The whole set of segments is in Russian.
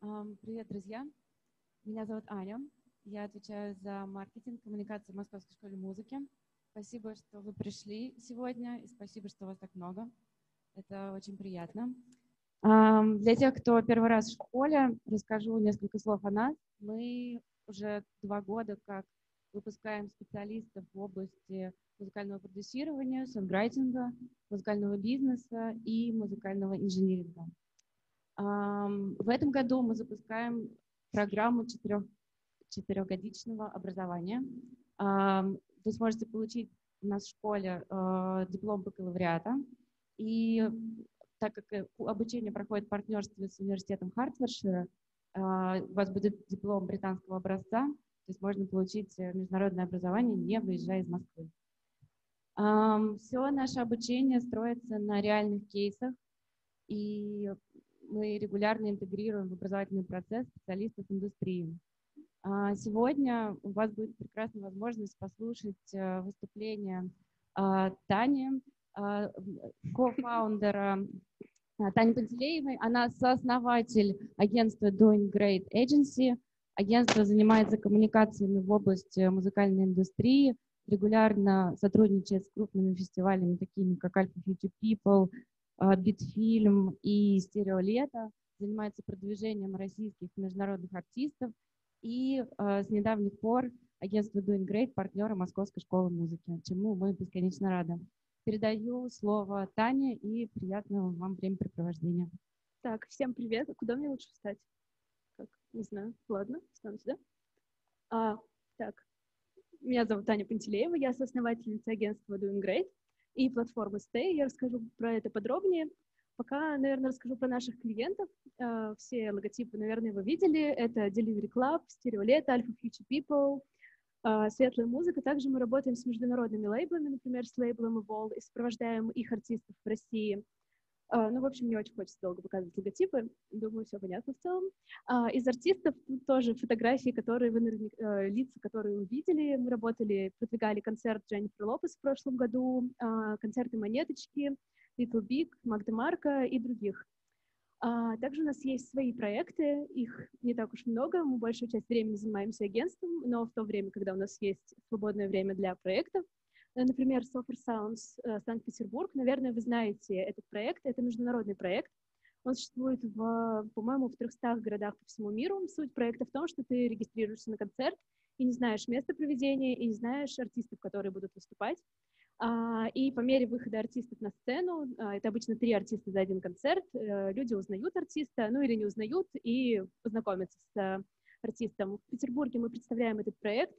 Привет, друзья! Меня зовут Аня. Я отвечаю за маркетинг, коммуникацию в Московской школе музыки. Спасибо, что вы пришли сегодня, и спасибо, что вас так много. Это очень приятно. Для тех, кто первый раз в школе, расскажу несколько слов о нас. Мы уже два года как выпускаем специалистов в области музыкального продюсирования, сонграйтинга, музыкального бизнеса и музыкального инжиниринга. В этом году мы запускаем программу четырех, четырехгодичного образования. Вы сможете получить у нас в школе э, диплом бакалавриата. И так как э, обучение проходит в партнерстве с университетом Хартфордшира, э, у вас будет диплом британского образца, то есть можно получить международное образование, не выезжая из Москвы. Все наше обучение строится на реальных кейсах, и мы регулярно интегрируем в образовательный процесс специалистов индустрии. А, сегодня у вас будет прекрасная возможность послушать э, выступление а, Тани, а, кофаундера Тани Пантелеевой. Она сооснователь агентства Doing Great Agency. Агентство занимается коммуникациями в области музыкальной индустрии, регулярно сотрудничает с крупными фестивалями, такими как Alpha Future People, Битфильм и Стереолето, занимается продвижением российских международных артистов и с недавних пор агентство Doing Great, партнера Московской школы музыки, чему мы бесконечно рады. Передаю слово Тане и приятного вам времяпрепровождения. Так, всем привет. А куда мне лучше встать? Как? Не знаю. Ладно, встану сюда. А, так, меня зовут Таня Пантелеева, я соосновательница агентства Doing Great и платформы Stay. Я расскажу про это подробнее. Пока, наверное, расскажу про наших клиентов. Э, все логотипы, наверное, вы видели. Это Delivery Club, Stereolet, Alpha Future People, э, Светлая музыка. Также мы работаем с международными лейблами, например, с лейблом Evolve, и сопровождаем их артистов в России. Uh, ну, в общем, не очень хочется долго показывать логотипы. Думаю, все понятно в целом. Uh, из артистов тут тоже фотографии, которые вы, uh, лица, которые вы видели. Мы работали, продвигали концерт Дженнифер Лопес в прошлом году, концерты Монеточки, Little Big, Магда Марка и других. Также у нас есть свои проекты, их не так уж много, мы большую часть времени занимаемся агентством, но в то время, когда у нас есть свободное время для проектов, Э, например, Software Sounds э, Санкт-Петербург. Наверное, вы знаете этот проект. Это международный проект. Он существует, в, по-моему, в 300 городах по всему миру. Суть проекта в том, что ты регистрируешься на концерт и не знаешь место проведения, и не знаешь артистов, которые будут выступать. А, и по мере выхода артистов на сцену, а, это обычно три артиста за один концерт, э, люди узнают артиста, ну или не узнают, и познакомятся с артистом. В Петербурге мы представляем этот проект.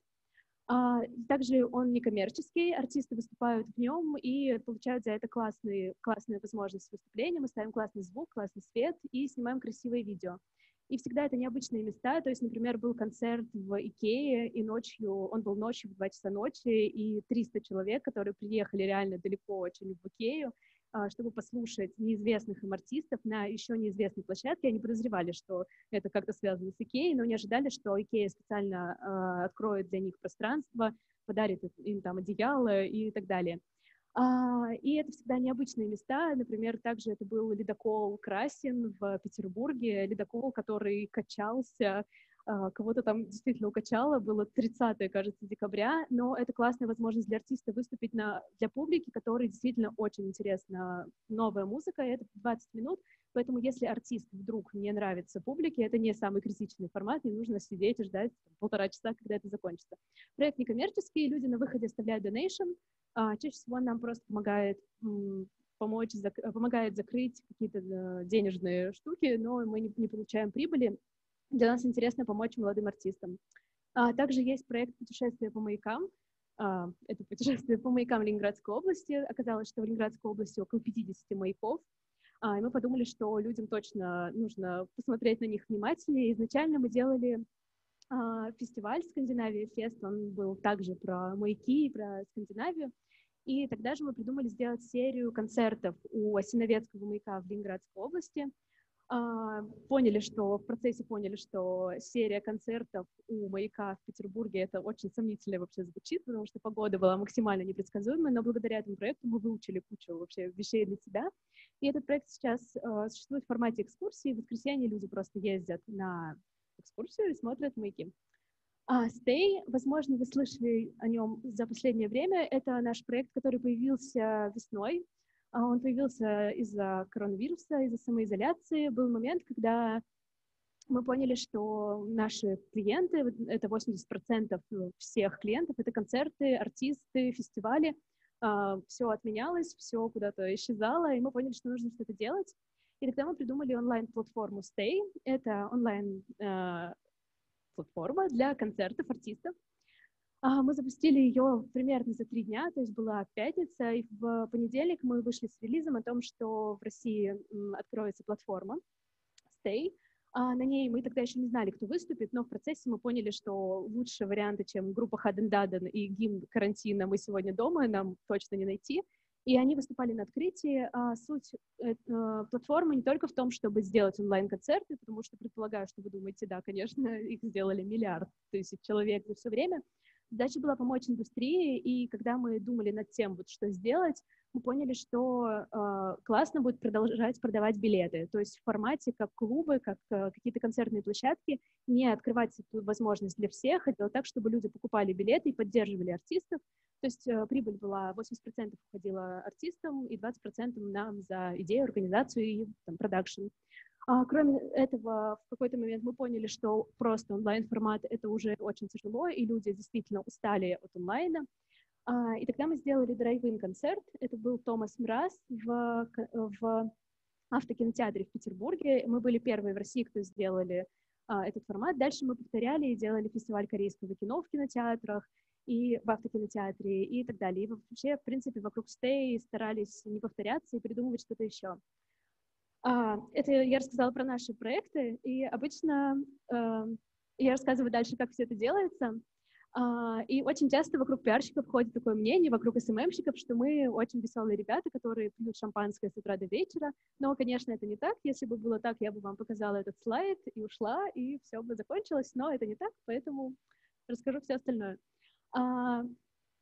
А, также он некоммерческий, артисты выступают в нем и получают за это классные, классную возможность выступления. Мы ставим классный звук, классный свет и снимаем красивые видео. И всегда это необычные места. То есть, например, был концерт в Икее, и ночью, он был ночью в 2 часа ночи, и 300 человек, которые приехали реально далеко очень в Икею, чтобы послушать неизвестных им артистов на еще неизвестной площадке. Они подозревали, что это как-то связано с Икеей, но не ожидали, что Икея специально э, откроет для них пространство, подарит им там одеяло и так далее. А, и это всегда необычные места. Например, также это был ледокол Красин в Петербурге, ледокол, который качался а, кого-то там действительно укачало, было 30 кажется, декабря, но это классная возможность для артиста выступить на, для публики, которой действительно очень интересна новая музыка, и это 20 минут, поэтому если артист вдруг не нравится публике, это не самый критичный формат, не нужно сидеть и ждать полтора часа, когда это закончится. Проект некоммерческий, люди на выходе оставляют donation, а, чаще всего нам просто помогает помочь, зак помогает закрыть какие-то э, денежные штуки, но мы не, не получаем прибыли, для нас интересно помочь молодым артистам. А, также есть проект «Путешествие по маякам». А, это путешествие по маякам Ленинградской области. Оказалось, что в Ленинградской области около 50 маяков. А, и мы подумали, что людям точно нужно посмотреть на них внимательнее. Изначально мы делали а, фестиваль Скандинавия Фест. Он был также про маяки и про Скандинавию. И тогда же мы придумали сделать серию концертов у Осиновецкого маяка в Ленинградской области – поняли, что в процессе поняли, что серия концертов у «Маяка» в Петербурге это очень сомнительно вообще звучит, потому что погода была максимально непредсказуемой, но благодаря этому проекту мы выучили кучу вообще вещей для себя. И этот проект сейчас э, существует в формате экскурсии. В воскресенье люди просто ездят на экскурсию и смотрят «Маяки». А Stay, возможно, вы слышали о нем за последнее время. Это наш проект, который появился весной а он появился из-за коронавируса, из-за самоизоляции. Был момент, когда мы поняли, что наши клиенты, это 80% всех клиентов, это концерты, артисты, фестивали, а, все отменялось, все куда-то исчезало, и мы поняли, что нужно что-то делать. И тогда мы придумали онлайн-платформу Stay. Это онлайн-платформа а, для концертов артистов. А, мы запустили ее примерно за три дня, то есть была пятница, и в понедельник мы вышли с релизом о том, что в России откроется платформа Stay. А на ней мы тогда еще не знали, кто выступит, но в процессе мы поняли, что лучше варианты, чем группа Хаден Даден и гимн карантина «Мы сегодня дома» нам точно не найти. И они выступали на открытии. А суть э, э, платформы не только в том, чтобы сделать онлайн-концерты, потому что предполагаю, что вы думаете, да, конечно, их сделали миллиард тысяч человек за все время, Задача была помочь индустрии, и когда мы думали над тем, вот что сделать, мы поняли, что э, классно будет продолжать продавать билеты, то есть в формате как клубы, как э, какие-то концертные площадки, не открывать эту возможность для всех, а делать так, чтобы люди покупали билеты и поддерживали артистов, то есть э, прибыль была 80% уходила артистам и 20% нам за идею, организацию и продакшн. А, кроме этого, в какой-то момент мы поняли, что просто онлайн-формат — это уже очень тяжело, и люди действительно устали от онлайна. А, и тогда мы сделали drive-in концерт. Это был Томас Мраз в, в автокинотеатре в Петербурге. Мы были первые в России, кто сделали а, этот формат. Дальше мы повторяли и делали фестиваль корейского кино в кинотеатрах и в автокинотеатре и так далее. И вообще, в принципе, вокруг стей старались не повторяться и придумывать что-то еще. А, это я рассказала про наши проекты, и обычно э, я рассказываю дальше, как все это делается. Uh, и очень часто вокруг пиарщиков ходит такое мнение, вокруг СММщиков, что мы очень веселые ребята, которые пьют шампанское с утра до вечера. Но, конечно, это не так. Если бы было так, я бы вам показала этот слайд и ушла, и все бы закончилось. Но это не так, поэтому расскажу все остальное. Uh,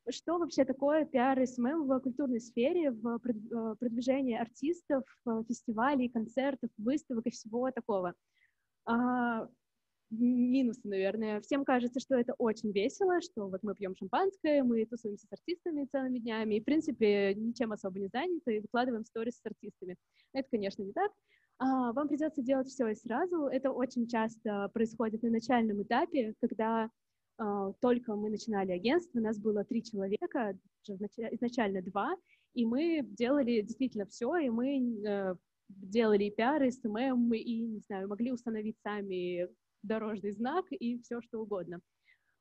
что вообще такое пиар SMM в культурной сфере, в э, продвижении артистов, фестивалей, концертов, выставок и всего такого. А, минусы, наверное. Всем кажется, что это очень весело, что вот мы пьем шампанское, мы тусуемся с артистами целыми днями, и, в принципе, ничем особо не заняты, и выкладываем сторис с артистами. Это, конечно, не так. А, вам придется делать все и сразу. Это очень часто происходит на начальном этапе, когда только мы начинали агентство, у нас было три человека, изначально два, и мы делали действительно все, и мы э, делали и пиар, и SMM, и, не знаю, могли установить сами дорожный знак и все что угодно.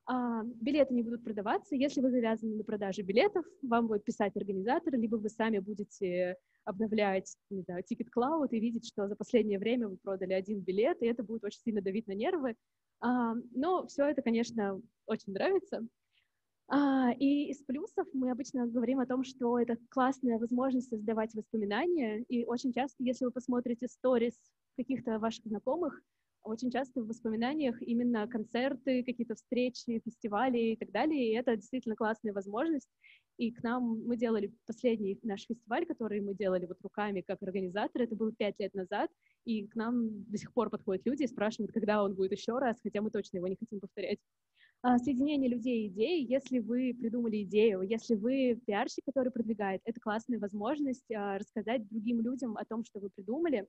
А, билеты не будут продаваться. Если вы завязаны на продаже билетов, вам будет писать организатор, либо вы сами будете обновлять, не знаю, Ticket Cloud и видеть, что за последнее время вы продали один билет, и это будет очень сильно давить на нервы. А, но все это, конечно, очень нравится. А, и из плюсов мы обычно говорим о том, что это классная возможность создавать воспоминания. И очень часто, если вы посмотрите сторис каких-то ваших знакомых, очень часто в воспоминаниях именно концерты, какие-то встречи, фестивали и так далее. И это действительно классная возможность. И к нам мы делали последний наш фестиваль, который мы делали вот руками как организатор. Это было пять лет назад. И к нам до сих пор подходят люди и спрашивают, когда он будет еще раз, хотя мы точно его не хотим повторять. А, соединение людей и идей. Если вы придумали идею, если вы пиарщик, который продвигает, это классная возможность а, рассказать другим людям о том, что вы придумали.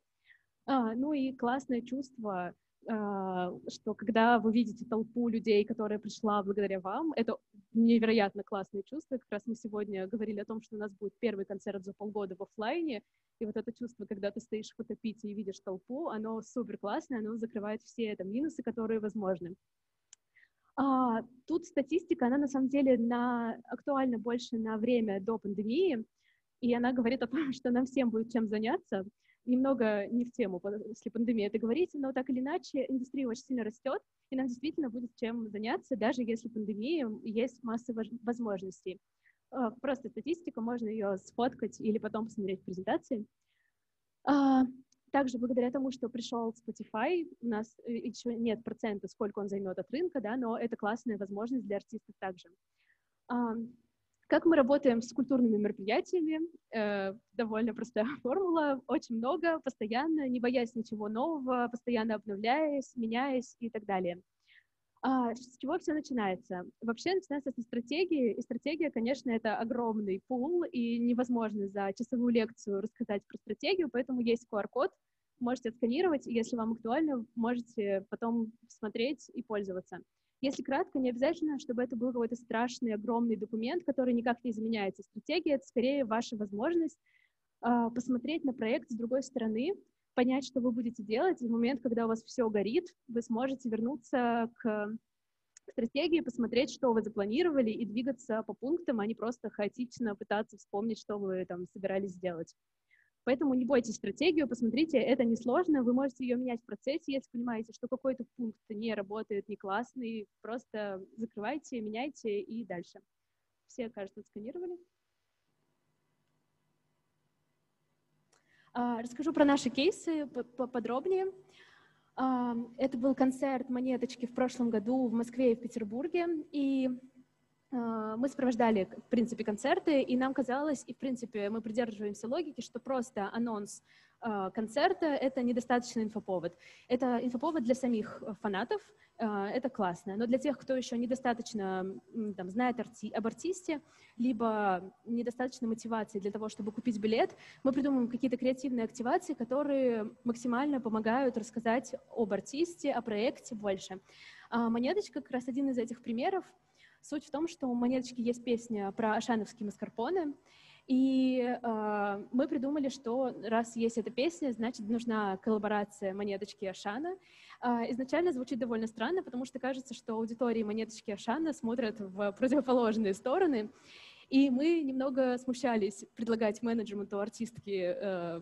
А, ну и классное чувство что когда вы видите толпу людей, которая пришла благодаря вам, это невероятно классное чувство. Как раз мы сегодня говорили о том, что у нас будет первый концерт за полгода в офлайне, и вот это чувство, когда ты стоишь в фотопите и видишь толпу, оно супер классное, оно закрывает все это минусы, которые возможны. А, тут статистика, она на самом деле на, актуальна больше на время до пандемии, и она говорит о том, что нам всем будет чем заняться немного не в тему после пандемии это говорить, но так или иначе индустрия очень сильно растет, и нам действительно будет чем заняться, даже если пандемия есть масса возможностей. А, просто статистика, можно ее сфоткать или потом посмотреть в презентации. А, также благодаря тому, что пришел Spotify, у нас э, еще нет процента, сколько он займет от рынка, да, но это классная возможность для артистов также. Как мы работаем с культурными мероприятиями? Э, довольно простая формула. Очень много, постоянно, не боясь ничего нового, постоянно обновляясь, меняясь и так далее. А, с чего все начинается? Вообще начинается со стратегии, и стратегия, конечно, это огромный пул, и невозможно за часовую лекцию рассказать про стратегию, поэтому есть QR-код, можете отсканировать, и если вам актуально, можете потом смотреть и пользоваться. Если кратко, не обязательно, чтобы это был какой-то страшный, огромный документ, который никак не заменяется. Стратегия — это скорее ваша возможность э, посмотреть на проект с другой стороны, понять, что вы будете делать, и в момент, когда у вас все горит, вы сможете вернуться к стратегии, посмотреть, что вы запланировали, и двигаться по пунктам, а не просто хаотично пытаться вспомнить, что вы там собирались сделать. Поэтому не бойтесь стратегию, посмотрите, это несложно, вы можете ее менять в процессе, если понимаете, что какой-то пункт не работает, не классный, просто закрывайте, меняйте и дальше. Все, кажется, отсканировали. А, расскажу про наши кейсы поподробнее. А, это был концерт «Монеточки» в прошлом году в Москве и в Петербурге, и мы сопровождали, в принципе, концерты, и нам казалось, и, в принципе, мы придерживаемся логики, что просто анонс а, концерта — это недостаточно инфоповод. Это инфоповод для самих фанатов, а, это классно, но для тех, кто еще недостаточно там, знает арти об артисте, либо недостаточно мотивации для того, чтобы купить билет, мы придумываем какие-то креативные активации, которые максимально помогают рассказать об артисте, о проекте больше. Монеточка как раз один из этих примеров — Суть в том, что у Монеточки есть песня про ашановские маскарпоне, и э, мы придумали, что раз есть эта песня, значит, нужна коллаборация Монеточки Ашана. Э, изначально звучит довольно странно, потому что кажется, что аудитории Монеточки Ашана смотрят в противоположные стороны. И мы немного смущались предлагать менеджменту артистки э,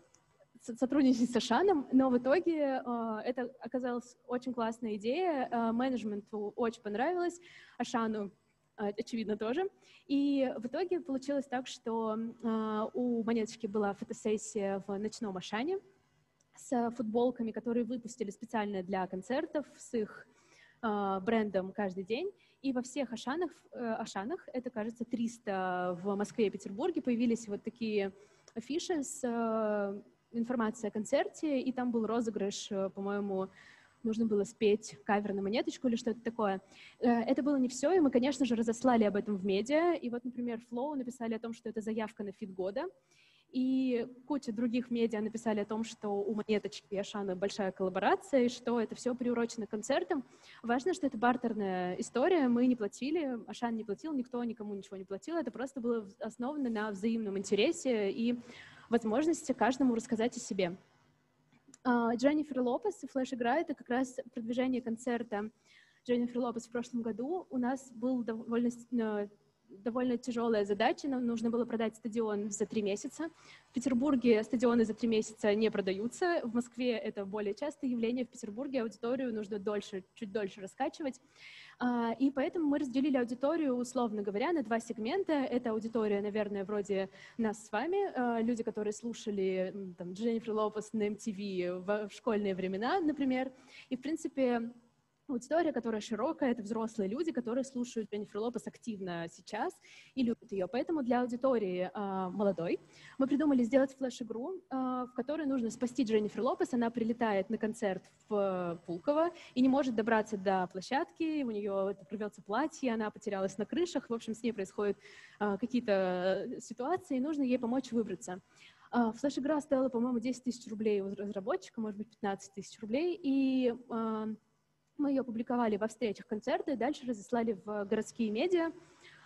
сотрудничать с Ашаном, но в итоге э, это оказалась очень классная идея, э, менеджменту очень понравилось, Ашану очевидно, тоже. И в итоге получилось так, что э, у Монеточки была фотосессия в ночном Ашане с футболками, которые выпустили специально для концертов, с их э, брендом каждый день. И во всех Ашанах, э, Ашанах, это, кажется, 300 в Москве и Петербурге, появились вот такие афиши с э, информацией о концерте, и там был розыгрыш, э, по-моему, нужно было спеть кавер на монеточку или что-то такое. Э, это было не все, и мы, конечно же, разослали об этом в медиа. И вот, например, Flow написали о том, что это заявка на feat года. И куча других медиа написали о том, что у Монеточки и Ашана большая коллаборация, и что это все приурочено к концертам. Важно, что это бартерная история, мы не платили, Ашан не платил, никто никому ничего не платил, это просто было основано на взаимном интересе и возможности каждому рассказать о себе. А, Дженнифер Лопес и флеш-игра — это как раз продвижение концерта Дженнифер Лопес в прошлом году. У нас был довольно э, довольно тяжелая задача. Нам нужно было продать стадион за три месяца. В Петербурге стадионы за три месяца не продаются. В Москве это более частое явление. В Петербурге аудиторию нужно дольше, чуть дольше раскачивать. А, и поэтому мы разделили аудиторию, условно говоря, на два сегмента. Это аудитория, наверное, вроде нас с вами, а, люди, которые слушали там, Дженнифер Лопес на MTV в школьные времена, например. И, в принципе, Аудитория, которая широкая, это взрослые люди, которые слушают Дженнифер Лопес активно сейчас и любят ее. Поэтому для аудитории э, молодой мы придумали сделать флеш-игру, э, в которой нужно спасти Дженнифер Лопес. Она прилетает на концерт в Пулково и не может добраться до площадки, у нее рвется платье, она потерялась на крышах, в общем, с ней происходят э, какие-то ситуации, и нужно ей помочь выбраться. Флеш-игра стоила, по-моему, 10 тысяч рублей у разработчика, может быть, 15 тысяч рублей, и мы ее публиковали во встречах концерта и дальше разослали в городские медиа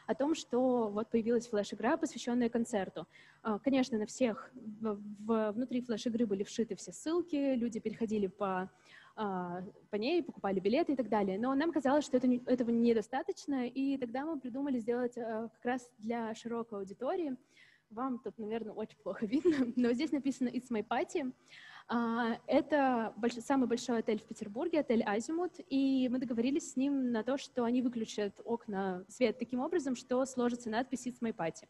о том, что вот появилась флеш-игра, посвященная концерту. А, конечно, на всех внутри флеш-игры были вшиты все ссылки, люди переходили по, а, по ней, покупали билеты и так далее. Но нам казалось, что это, этого недостаточно, и тогда мы придумали сделать а, как раз для широкой аудитории. Вам тут, наверное, очень плохо видно, но здесь написано «It's my party». А, это самый большой отель в Петербурге, отель Азимут, и мы договорились с ним на то, что они выключат окна, свет таким образом, что сложится надпись «It's my party».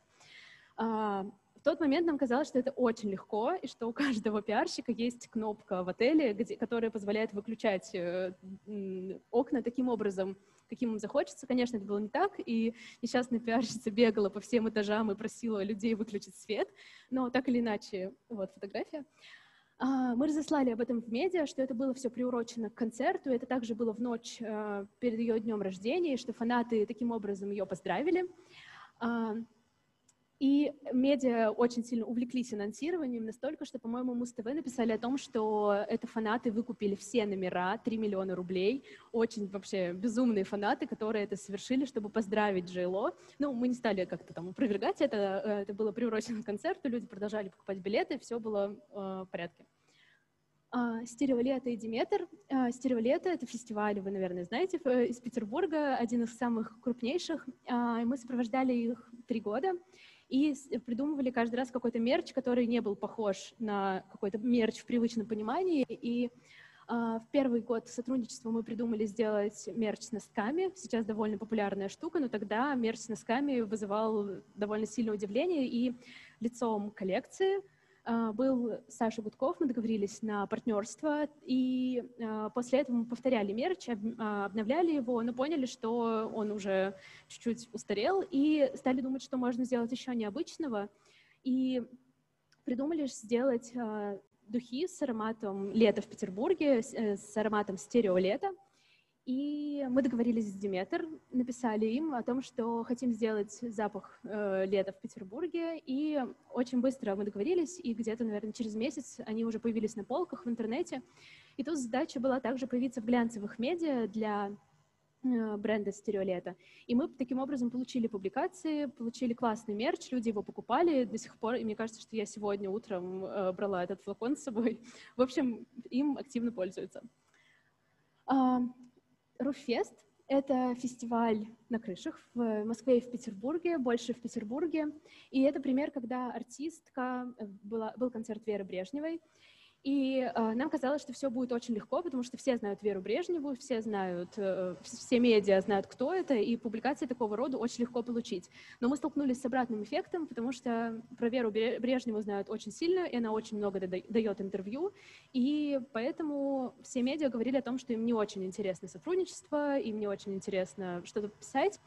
А, В тот момент нам казалось, что это очень легко, и что у каждого пиарщика есть кнопка в отеле, где, которая позволяет выключать э, окна таким образом, каким им захочется. Конечно, это было не так, и несчастная пиарщица бегала по всем этажам и просила людей выключить свет, но так или иначе, вот фотография. А, мы разослали об этом в медиа, что это было все приурочено к концерту, это также было в ночь э, перед ее днем рождения, что фанаты таким образом ее поздравили. А, и медиа очень сильно увлеклись анонсированием, настолько, что, по-моему, Муз-ТВ написали о том, что это фанаты выкупили все номера, 3 миллиона рублей. Очень вообще безумные фанаты, которые это совершили, чтобы поздравить Джейло. Ну, мы не стали как-то там опровергать это, э, это было приурочено к концерту, люди продолжали покупать билеты, все было э, в порядке. Uh, Стереолето и Диметр. Uh, Стереолето — это фестиваль, вы, наверное, знаете, из Петербурга, один из самых крупнейших. Uh, мы сопровождали их три года и придумывали каждый раз какой-то мерч, который не был похож на какой-то мерч в привычном понимании. И Uh, в первый год сотрудничества мы придумали сделать мерч с носками. Сейчас довольно популярная штука, но тогда мерч с носками вызывал довольно сильное удивление. И лицом коллекции а, был Саша Гудков, мы договорились на партнерство, и а, после этого мы повторяли мерч, а, обновляли его, но поняли, что он уже чуть-чуть устарел, и стали думать, что можно сделать еще необычного, и придумали сделать духи с ароматом лета в Петербурге, с э, ароматом стерео лета, и мы договорились с Диметр, написали им о том, что хотим сделать запах э, лета в Петербурге, и очень быстро мы договорились, и где-то, наверное, через месяц они уже появились на полках в интернете. И тут задача была также появиться в глянцевых медиа для э, бренда стереолета. И мы таким образом получили публикации, получили классный мерч, люди его покупали до сих пор, и мне кажется, что я сегодня утром э, брала этот флакон с собой. В общем, им активно пользуются. Руфест — это фестиваль на крышах в Москве и в Петербурге, больше в Петербурге. И это пример, когда артистка, э, была, был концерт Веры Брежневой, и э, нам казалось, что все будет очень легко, потому что все знают Веру Брежневу, все знают, э, все медиа знают, кто это, и публикации такого рода очень легко получить. Но мы столкнулись с обратным эффектом, потому что про Веру Брежневу знают очень сильно, и она очень много дает интервью, и поэтому все медиа говорили о том, что им не очень интересно сотрудничество, им не очень интересно что-то писать.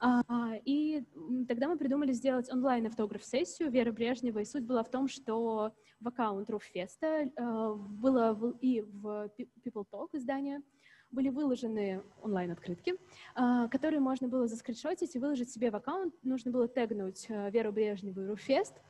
А, и тогда мы придумали сделать онлайн-автограф-сессию Веры Брежневой. Суть была в том, что в аккаунт Руффеста э, было и в People Talk издание были выложены онлайн-открытки, э, которые можно было заскриншотить и выложить себе в аккаунт. Нужно было тегнуть Веру Брежневу и Руфест, а,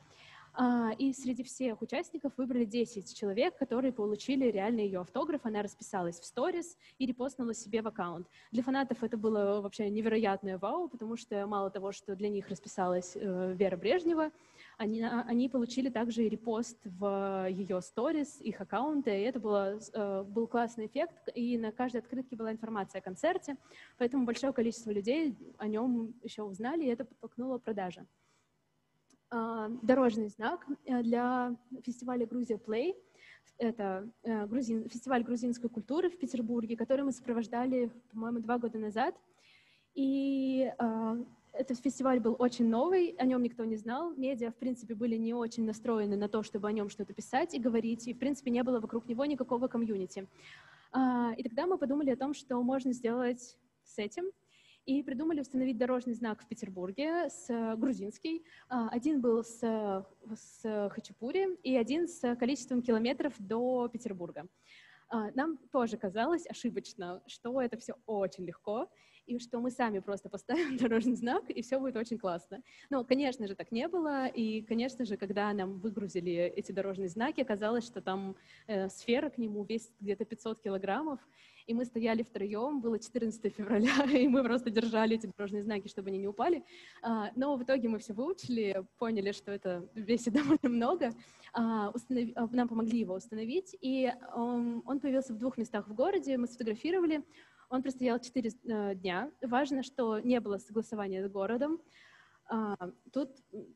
и среди всех участников выбрали 10 человек, которые получили реально ее автограф. Она расписалась в сторис и репостнула себе в аккаунт. Для фанатов это было вообще невероятное вау, потому что мало того, что для них расписалась э, Вера Брежнева, они, а, они получили также репост в ее сторис, их аккаунты, и это было, э, был классный эффект, и на каждой открытке была информация о концерте, поэтому большое количество людей о нем еще узнали, и это подтолкнуло продажи. А, дорожный знак э, для фестиваля «Грузия Play». Это э, грузин, фестиваль грузинской культуры в Петербурге, который мы сопровождали, по-моему, два года назад. И а, этот фестиваль был очень новый, о нем никто не знал. Медиа, в принципе, были не очень настроены на то, чтобы о нем что-то писать и говорить, и, в принципе, не было вокруг него никакого комьюнити. А, и тогда мы подумали о том, что можно сделать с этим — и придумали установить дорожный знак в Петербурге, с э, грузинский. А, один был с, с Хачапури и один с количеством километров до Петербурга. А, нам тоже казалось ошибочно, что это все очень легко, и что мы сами просто поставим дорожный знак, и все будет очень классно. Но, конечно же, так не было, и, конечно же, когда нам выгрузили эти дорожные знаки, оказалось, что там э, сфера к нему весит где-то 500 килограммов, и мы стояли втроем, было 14 февраля, и мы просто держали эти дорожные знаки, чтобы они не упали. А, но в итоге мы все выучили, поняли, что это весит довольно много, а. А, нам помогли его установить, и он появился в двух местах в городе, мы сфотографировали, он простоял 4 э, дня. Важно, что не было согласования с городом, тут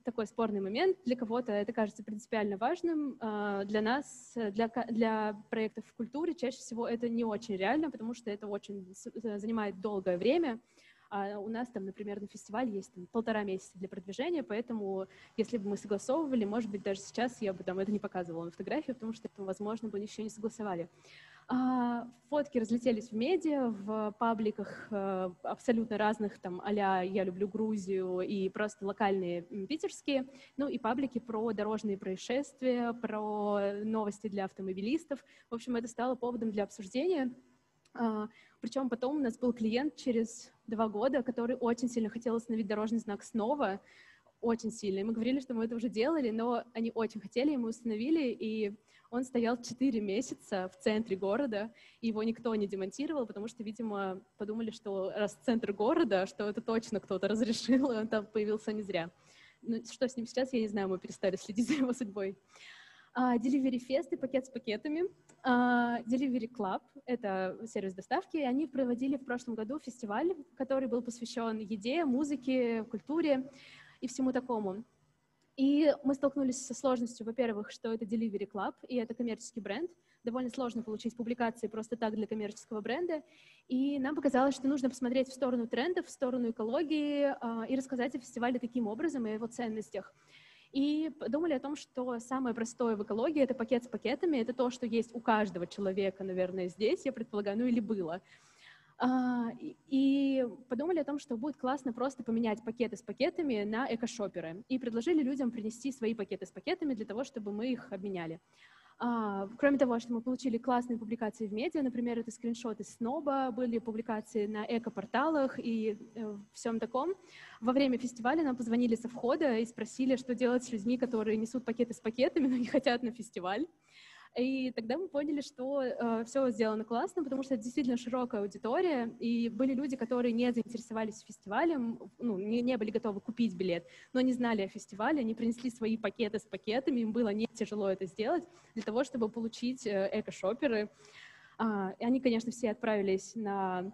такой спорный момент. Для кого-то это кажется принципиально важным. А, для нас, для, для проектов в культуре, чаще всего это не очень реально, потому что это очень занимает долгое время. А у нас там, например, на фестивале есть там, полтора месяца для продвижения, поэтому если бы мы согласовывали, может быть, даже сейчас я бы там это не показывала на фотографии, потому что это, возможно, бы еще не согласовали. А, фотки разлетелись в медиа, в пабликах э, абсолютно разных, там, а «Я люблю Грузию» и просто локальные питерские, ну и паблики про дорожные происшествия, про новости для автомобилистов. В общем, это стало поводом для обсуждения. А, Причем потом у нас был клиент через два года, который очень сильно хотел установить дорожный знак снова, очень сильно. И мы говорили, что мы это уже делали, но они очень хотели, и мы установили, и он стоял 4 месяца в центре города, и его никто не демонтировал, потому что, видимо, подумали, что раз центр города, что это точно кто-то разрешил, и он там появился не зря. Ну, что с ним сейчас, я не знаю, мы перестали следить за его судьбой. Uh, Delivery Fest и пакет с пакетами. Uh, Delivery Club — это сервис доставки. Они проводили в прошлом году фестиваль, который был посвящен еде, музыке, культуре и всему такому. И мы столкнулись со сложностью, во-первых, что это Delivery Club, и это коммерческий бренд. Довольно сложно получить публикации просто так для коммерческого бренда. И нам показалось, что нужно посмотреть в сторону трендов, в сторону экологии э, и рассказать о фестивале таким образом и о его ценностях. И подумали о том, что самое простое в экологии — это пакет с пакетами. Это то, что есть у каждого человека, наверное, здесь, я предполагаю, ну или было. А, и подумали о том, что будет классно просто поменять пакеты с пакетами на экошоперы. И предложили людям принести свои пакеты с пакетами для того, чтобы мы их обменяли. А, кроме того, что мы получили классные публикации в медиа, например, это скриншоты Сноба, были публикации на эко-порталах и э, всем таком. Во время фестиваля нам позвонили со входа и спросили, что делать с людьми, которые несут пакеты с пакетами, но не хотят на фестиваль. И тогда мы поняли, что э, все сделано классно, потому что это действительно широкая аудитория, и были люди, которые не заинтересовались фестивалем, ну, не, не были готовы купить билет, но не знали о фестивале, они принесли свои пакеты с пакетами, им было не тяжело это сделать для того, чтобы получить э, эко-шоперы. А, и они, конечно, все отправились на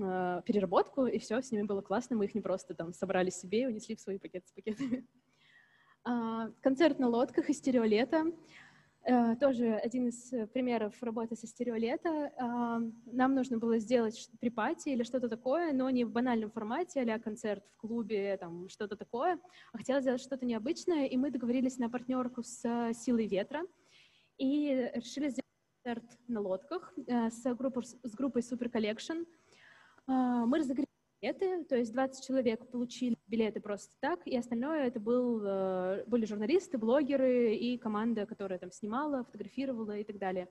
э, переработку, и все, с ними было классно, мы их не просто там собрали себе и унесли в свои пакеты с пакетами. А, концерт на лодках и стереолета. Тоже один из э, примеров работы со стереолета. Нам нужно было сделать припати или что-то такое, но не в банальном формате, а концерт в клубе, там что-то такое, а хотела сделать что-то необычное, и мы договорились на партнерку с «Силой ветра» и решили сделать концерт на лодках э, с группой, с группой Super Collection. Мы разогрели билеты, то есть 20 человек получили билеты просто так, и остальное это был, э, были журналисты, блогеры и команда, которая там снимала, фотографировала и так далее.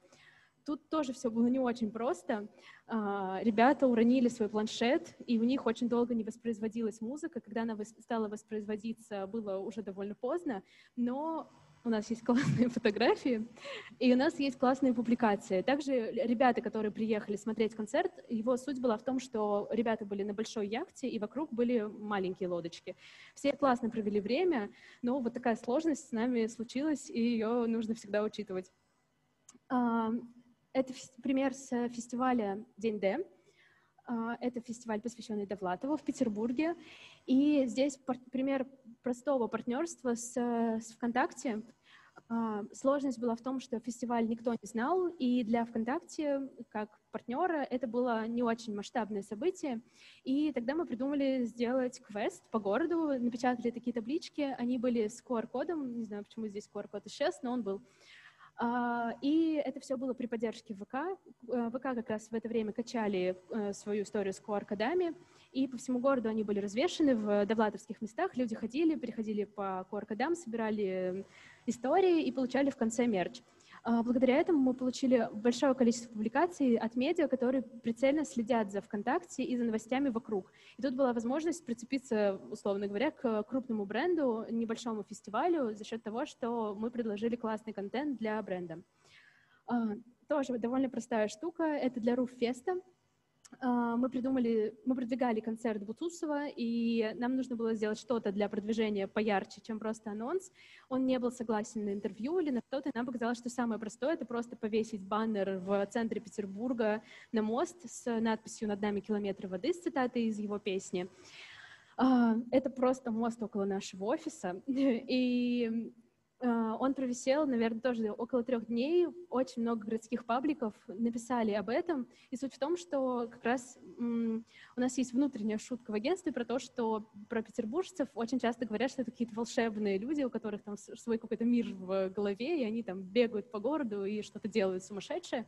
Тут тоже все было не очень просто. А, ребята уронили свой планшет, и у них очень долго не воспроизводилась музыка. Когда она стала воспроизводиться, было уже довольно поздно, но у нас есть классные фотографии, и у нас есть классные публикации. Также ребята, которые приехали смотреть концерт, его суть была в том, что ребята были на большой яхте, и вокруг были маленькие лодочки. Все классно провели время, но вот такая сложность с нами случилась, и ее нужно всегда учитывать. А, это пример с фестиваля День Д. А, это фестиваль, посвященный Довлатову в Петербурге. И здесь пример простого партнерства с, с ВКонтакте. А, сложность была в том, что фестиваль никто не знал, и для ВКонтакте, как партнера, это было не очень масштабное событие. И тогда мы придумали сделать квест по городу, напечатали такие таблички, они были с QR-кодом, не знаю, почему здесь QR-код исчез, но он был. А, и это все было при поддержке ВК. Э, ВК как раз в это время качали э, свою историю с QR-кодами, и по всему городу они были развешены в довлатовских местах. Люди ходили, переходили по QR-кодам, собирали истории и получали в конце мерч. А, благодаря этому мы получили большое количество публикаций от медиа, которые прицельно следят за ВКонтакте и за новостями вокруг. И тут была возможность прицепиться, условно говоря, к крупному бренду, небольшому фестивалю за счет того, что мы предложили классный контент для бренда. А, тоже довольно простая штука. Это для Руффеста. А, мы придумали, мы продвигали концерт Бутусова, и нам нужно было сделать что-то для продвижения поярче, чем просто анонс. Он не был согласен на интервью или на что-то, нам показалось, что самое простое — это просто повесить баннер в центре Петербурга на мост с надписью «Над нами километры воды» с цитатой из его песни. А, это просто мост около нашего офиса, и он провисел, наверное, тоже около трех дней. Очень много городских пабликов написали об этом. И суть в том, что как раз у нас есть внутренняя шутка в агентстве про то, что про петербуржцев очень часто говорят, что это какие-то волшебные люди, у которых там свой какой-то мир в голове, и они там бегают по городу и что-то делают сумасшедшее.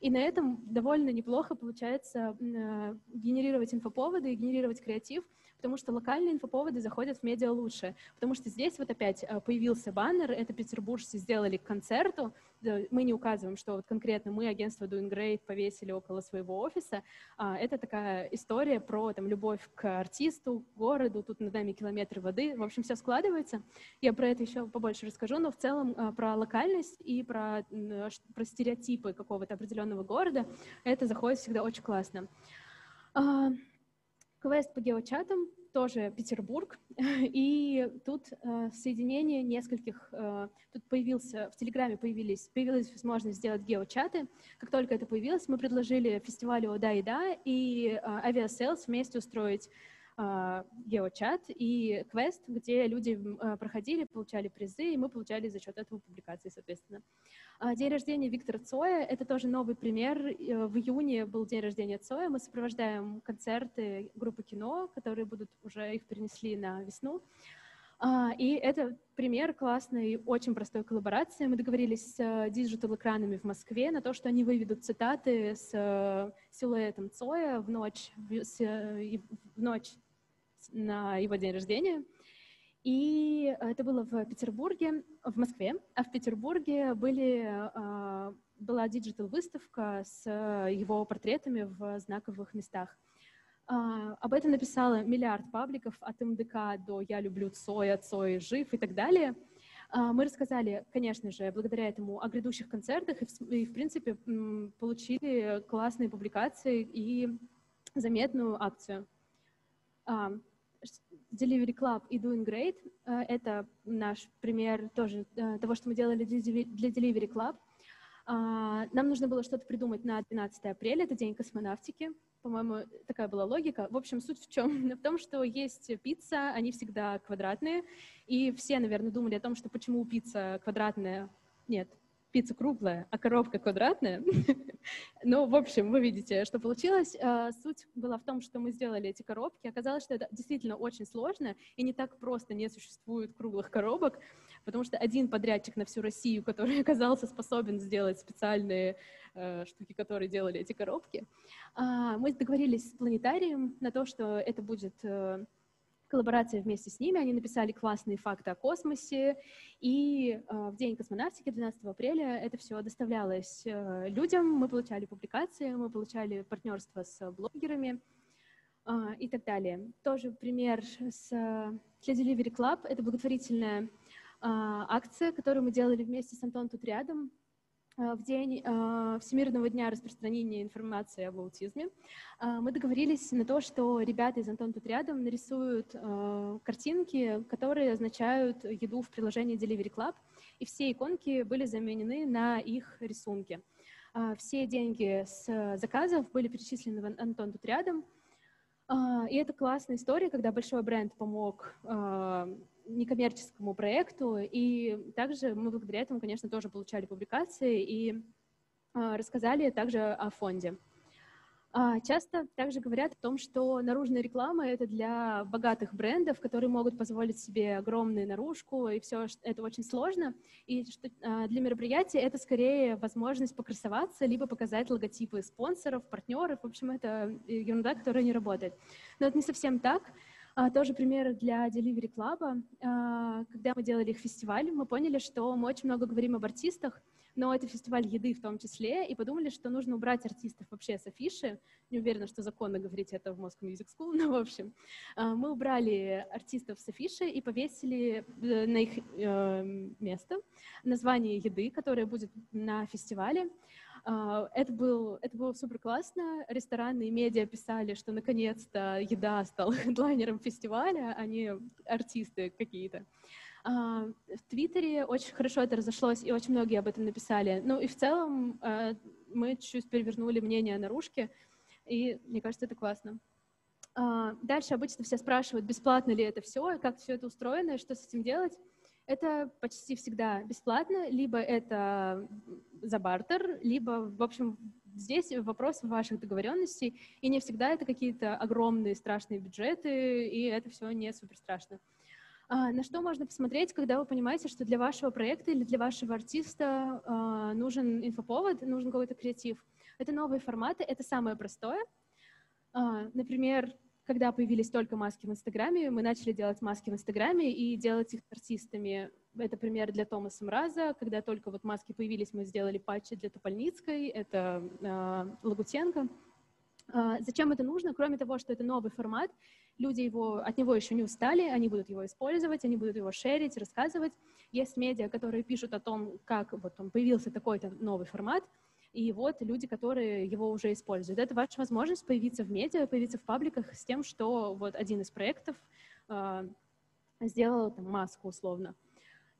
И на этом довольно неплохо получается э, генерировать инфоповоды и генерировать креатив, потому что локальные инфоповоды заходят в медиа лучше. Потому что здесь вот опять э, появился баннер, это петербуржцы сделали к концерту, мы не указываем, что вот конкретно мы, агентство Doing Great, повесили около своего офиса. А, это такая история про там, любовь к артисту, к городу, тут над нами километры воды. В общем, все складывается. Я про это еще побольше расскажу, но в целом а, про локальность и про, про стереотипы какого-то определенного города это заходит всегда очень классно. Квест по геочатам тоже Петербург, и тут э, соединение нескольких, э, тут появился, в Телеграме появились, появилась возможность сделать геочаты. Как только это появилось, мы предложили фестивалю «Да и да» и э, Aviasales вместе устроить геочат и квест, где люди а, проходили, получали призы, и мы получали за счет этого публикации, соответственно. А, день рождения Виктора Цоя — это тоже новый пример. Э, в июне был день рождения Цоя. Мы сопровождаем концерты группы кино, которые будут уже их перенесли на весну. И это пример классной, очень простой коллаборации. Мы договорились с digital -экранами в Москве на то, что они выведут цитаты с э, силуэтом Цоя в ночь, в ночь на его день рождения. И это было в Петербурге, в Москве, а в Петербурге были, а, была диджитал-выставка с его портретами в знаковых местах. А, об этом написала миллиард пабликов от МДК до «Я люблю Цоя», «Цой жив» и так далее. А, мы рассказали, конечно же, благодаря этому о грядущих концертах и, в принципе, получили классные публикации и заметную акцию. Delivery Club и Doing Great. Э, это наш пример тоже э, того, что мы делали для Delivery Club. А, нам нужно было что-то придумать на 12 апреля, это день космонавтики. По-моему, такая была логика. В общем, суть в чем? В том, что есть пицца, они всегда квадратные, и все, наверное, думали о том, что почему пицца квадратная. Нет, пицца круглая, а коробка квадратная. ну, в общем, вы видите, что получилось. А, суть была в том, что мы сделали эти коробки. Оказалось, что это действительно очень сложно, и не так просто не существует круглых коробок, потому что один подрядчик на всю Россию, который оказался способен сделать специальные э, штуки, которые делали эти коробки. А, мы договорились с планетарием на то, что это будет э, коллаборация вместе с ними. Они написали классные факты о космосе. И э, в день космонавтики, 12 апреля, это все доставлялось э, людям. Мы получали публикации, мы получали партнерство с блогерами э, и так далее. Тоже пример с, для Delivery Club. Это благотворительная акция, которую мы делали вместе с Антон тут рядом. Э, в день э, Всемирного дня распространения информации об аутизме э, мы договорились на то, что ребята из Антон тут рядом нарисуют картинки, которые означают еду в приложении Delivery Club, и все иконки были заменены на их рисунки. Все деньги с заказов были перечислены в Антон тут рядом, и это классная история, когда большой бренд помог некоммерческому проекту, и также мы благодаря этому, конечно, тоже получали публикации и а, рассказали также о фонде. А, часто также говорят о том, что наружная реклама — это для богатых брендов, которые могут позволить себе огромную наружку, и все это очень сложно. И что а, для мероприятия это скорее возможность покрасоваться, либо показать логотипы спонсоров, партнеров. В общем, это ерунда, которая не работает. Но это не совсем так. А, тоже пример для Delivery Club. А, когда мы делали их фестиваль, мы поняли, что мы очень много говорим об артистах, но это фестиваль еды в том числе, и подумали, что нужно убрать артистов вообще с афиши. Не уверена, что законно говорить это в Moscow Music School, но в общем. А, мы убрали артистов с афиши и повесили э, на их э, место название еды, которое будет на фестивале. А, это, был, это было супер классно. Рестораны и медиа писали, что наконец-то еда стала хедлайнером фестиваля, а не артисты какие-то. А, в Твиттере очень хорошо это разошлось, и очень многие об этом написали. Ну и в целом а, мы чуть-чуть перевернули мнение наружки, и мне кажется, это классно. Дальше обычно все спрашивают, бесплатно ли это все, как все это устроено, и что с этим делать. Это почти всегда бесплатно, либо это за бартер, либо, в общем, здесь вопрос ваших договоренностей, и не всегда это какие-то огромные страшные бюджеты, и это все не супер страшно. А, на что можно посмотреть, когда вы понимаете, что для вашего проекта или для вашего артиста а, нужен инфоповод, нужен какой-то креатив? Это новые форматы, это самое простое. А, например, когда появились только маски в Инстаграме, мы начали делать маски в Инстаграме и делать их артистами. Это пример для Томаса Мраза. Когда только вот маски появились, мы сделали патчи для Топольницкой, это э, Лагутенко. Э, зачем это нужно? Кроме того, что это новый формат, люди его, от него еще не устали, они будут его использовать, они будут его шерить, рассказывать. Есть медиа, которые пишут о том, как вот он появился такой-то новый формат — и вот люди, которые его уже используют. Это ваша возможность появиться в медиа, появиться в пабликах с тем, что вот один из проектов э, сделал там, маску условно.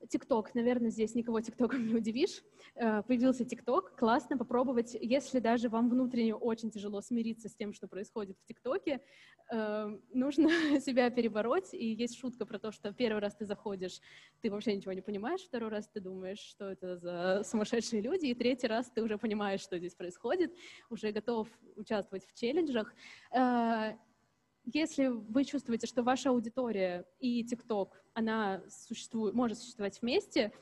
ТикТок, наверное, здесь никого ТикТоком не удивишь. Э, появился ТикТок, классно попробовать, если даже вам внутренне очень тяжело смириться с тем, что происходит в ТикТоке, э, нужно себя перебороть. И есть шутка про то, что первый раз ты заходишь, ты вообще ничего не понимаешь, второй раз ты думаешь, что это за сумасшедшие люди, и третий раз ты уже понимаешь, что здесь происходит, уже готов участвовать в челленджах э, если вы чувствуете, что ваша аудитория и TikTok, она существует, может существовать вместе,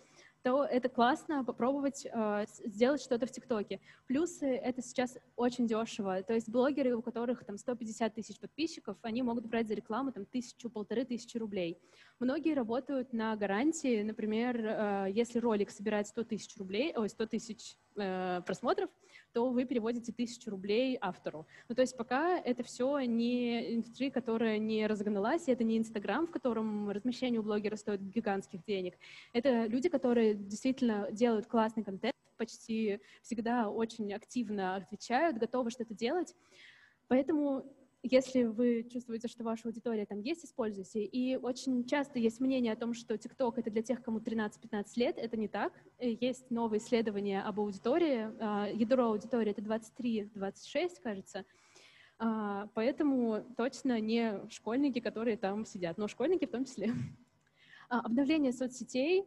то это классно попробовать э, сделать что-то в ТикТоке. Плюсы — это сейчас очень дешево. То есть блогеры, у которых там 150 тысяч подписчиков, они могут брать за рекламу там тысячу, полторы тысячи рублей. Многие работают на гарантии. Например, э, если ролик собирает 100 тысяч рублей, ой, 100 тысяч э, просмотров, то вы переводите тысячу рублей автору. Ну, то есть пока это все не индустрия, которая не разогналась, это не Инстаграм, в котором размещение у блогера стоит гигантских денег. Это люди, которые действительно делают классный контент, почти всегда очень активно отвечают, готовы что-то делать. Поэтому если вы чувствуете, что ваша аудитория там есть, используйте. И очень часто есть мнение о том, что TikTok — это для тех, кому 13-15 лет. Это не так. Э, есть новые исследования об аудитории. А, ядро аудитории — это 23-26, кажется. А, поэтому точно не школьники, которые там сидят, но школьники в том числе. А, обновление соцсетей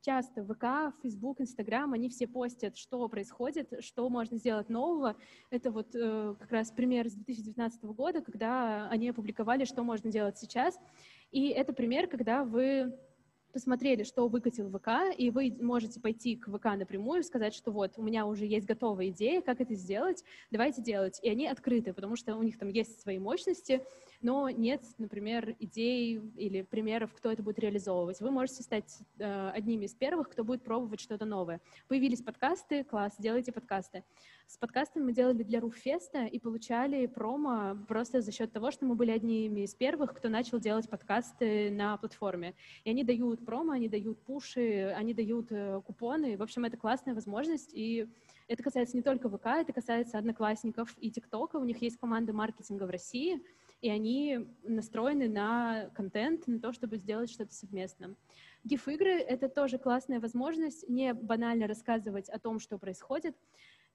часто ВК, Фейсбук, Инстаграм, они все постят, что происходит, что можно сделать нового. Это вот э, как раз пример с 2019 года, когда они опубликовали, что можно делать сейчас. И это пример, когда вы посмотрели, что выкатил ВК, и вы можете пойти к ВК напрямую и сказать, что вот, у меня уже есть готовая идея, как это сделать, давайте делать. И они открыты, потому что у них там есть свои мощности, но нет, например, идей или примеров, кто это будет реализовывать. Вы можете стать э, одними из первых, кто будет пробовать что-то новое. Появились подкасты, класс, делайте подкасты. С подкастами мы делали для Руфеста и получали промо просто за счет того, что мы были одними из первых, кто начал делать подкасты на платформе. И они дают промо, они дают пуши, они дают э, купоны. В общем, это классная возможность, и это касается не только ВК, это касается Одноклассников и ТикТока. У них есть команда маркетинга в России — и они настроены на контент, на то, чтобы сделать что-то совместно. GIF-игры — это тоже классная возможность не банально рассказывать о том, что происходит.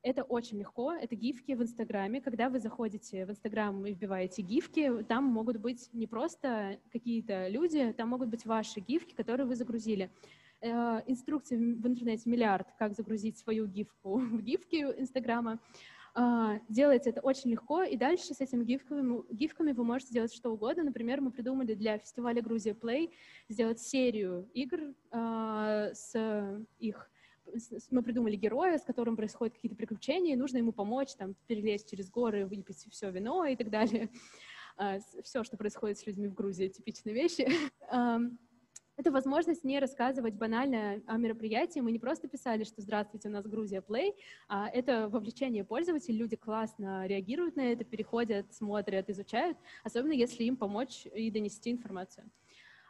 Это очень легко, это гифки в Инстаграме. Когда вы заходите в Инстаграм и вбиваете гифки, там могут быть не просто какие-то люди, там могут быть ваши гифки, которые вы загрузили. Э, инструкций в интернете миллиард, как загрузить свою гифку в гифки Инстаграма. А, делается это очень легко, и дальше с этими гифками, гифками вы можете делать что угодно. Например, мы придумали для фестиваля Грузия Play сделать серию игр uh, с их мы придумали героя, с которым происходят какие-то приключения, и нужно ему помочь, там, перелезть через горы, выпить все вино и так далее. Uh, все, что происходит с людьми в Грузии, типичные вещи. Это возможность не рассказывать банально о мероприятии. Мы не просто писали, что «Здравствуйте, у нас Грузия Play», а это вовлечение пользователей. Люди классно реагируют на это, переходят, смотрят, изучают, особенно если им помочь и донести информацию.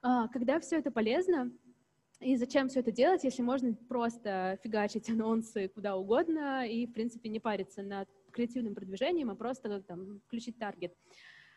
А, когда все это полезно, и зачем все это делать, если можно просто фигачить анонсы куда угодно и, в принципе, не париться над креативным продвижением, а просто там, включить таргет.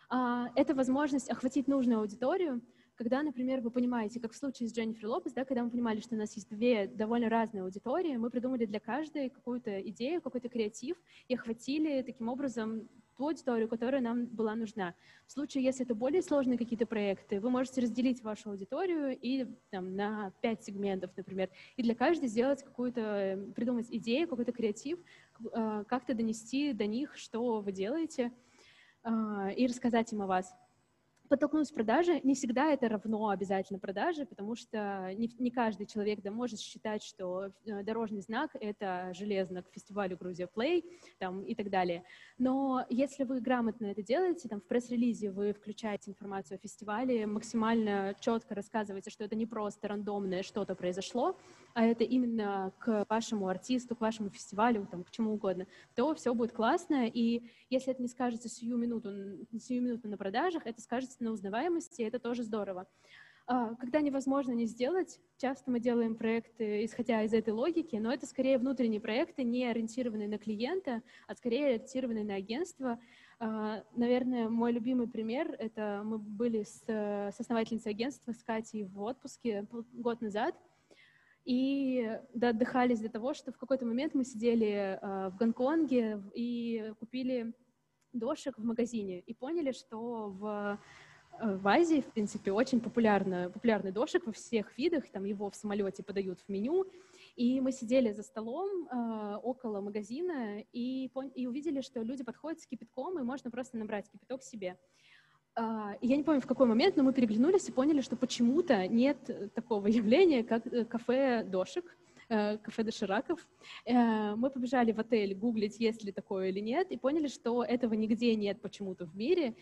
А, это возможность охватить нужную аудиторию, когда, например, вы понимаете, как в случае с Дженнифер Лопес, да, когда мы понимали, что у нас есть две довольно разные аудитории, мы придумали для каждой какую-то идею, какой-то креатив и охватили таким образом ту аудиторию, которая нам была нужна. В случае, если это более сложные какие-то проекты, вы можете разделить вашу аудиторию и там, на пять сегментов, например, и для каждой сделать какую-то, придумать идею, какой-то креатив, э, как-то донести до них, что вы делаете, э, и рассказать им о вас подтолкнуть в продаже, не всегда это равно обязательно продаже, потому что не, не каждый человек да, может считать, что э, дорожный знак — это железно к фестивалю Грузия Play там, и так далее. Но если вы грамотно это делаете, там, в пресс-релизе вы включаете информацию о фестивале, максимально четко рассказываете, что это не просто рандомное что-то произошло, а это именно к вашему артисту, к вашему фестивалю, там, к чему угодно, то все будет классно, и если это не скажется сию минуту, сию минуту на продажах, это скажется на узнаваемости, это тоже здорово. А, когда невозможно не сделать, часто мы делаем проекты, исходя из этой логики, но это скорее внутренние проекты, не ориентированные на клиента, а скорее ориентированные на агентство. А, наверное, мой любимый пример — это мы были с, с основательницей агентства, с Катей в отпуске год назад, и да, отдыхались для того, что в какой-то момент мы сидели э, в Гонконге и купили дошек в магазине и поняли, что в Э, в Азии, в принципе, очень популярный, популярный дошик во всех видах, там его в самолете подают в меню, и мы сидели за столом э, около магазина и, и увидели, что люди подходят с кипятком, и можно просто набрать кипяток себе. Uh, я не помню, в какой момент, но мы переглянулись и поняли, что почему-то нет такого явления, как э, кафе дошек, Э, кафе Дошираков. Э, мы побежали в отель гуглить, есть ли такое или нет, и поняли, что этого нигде нет почему-то в мире.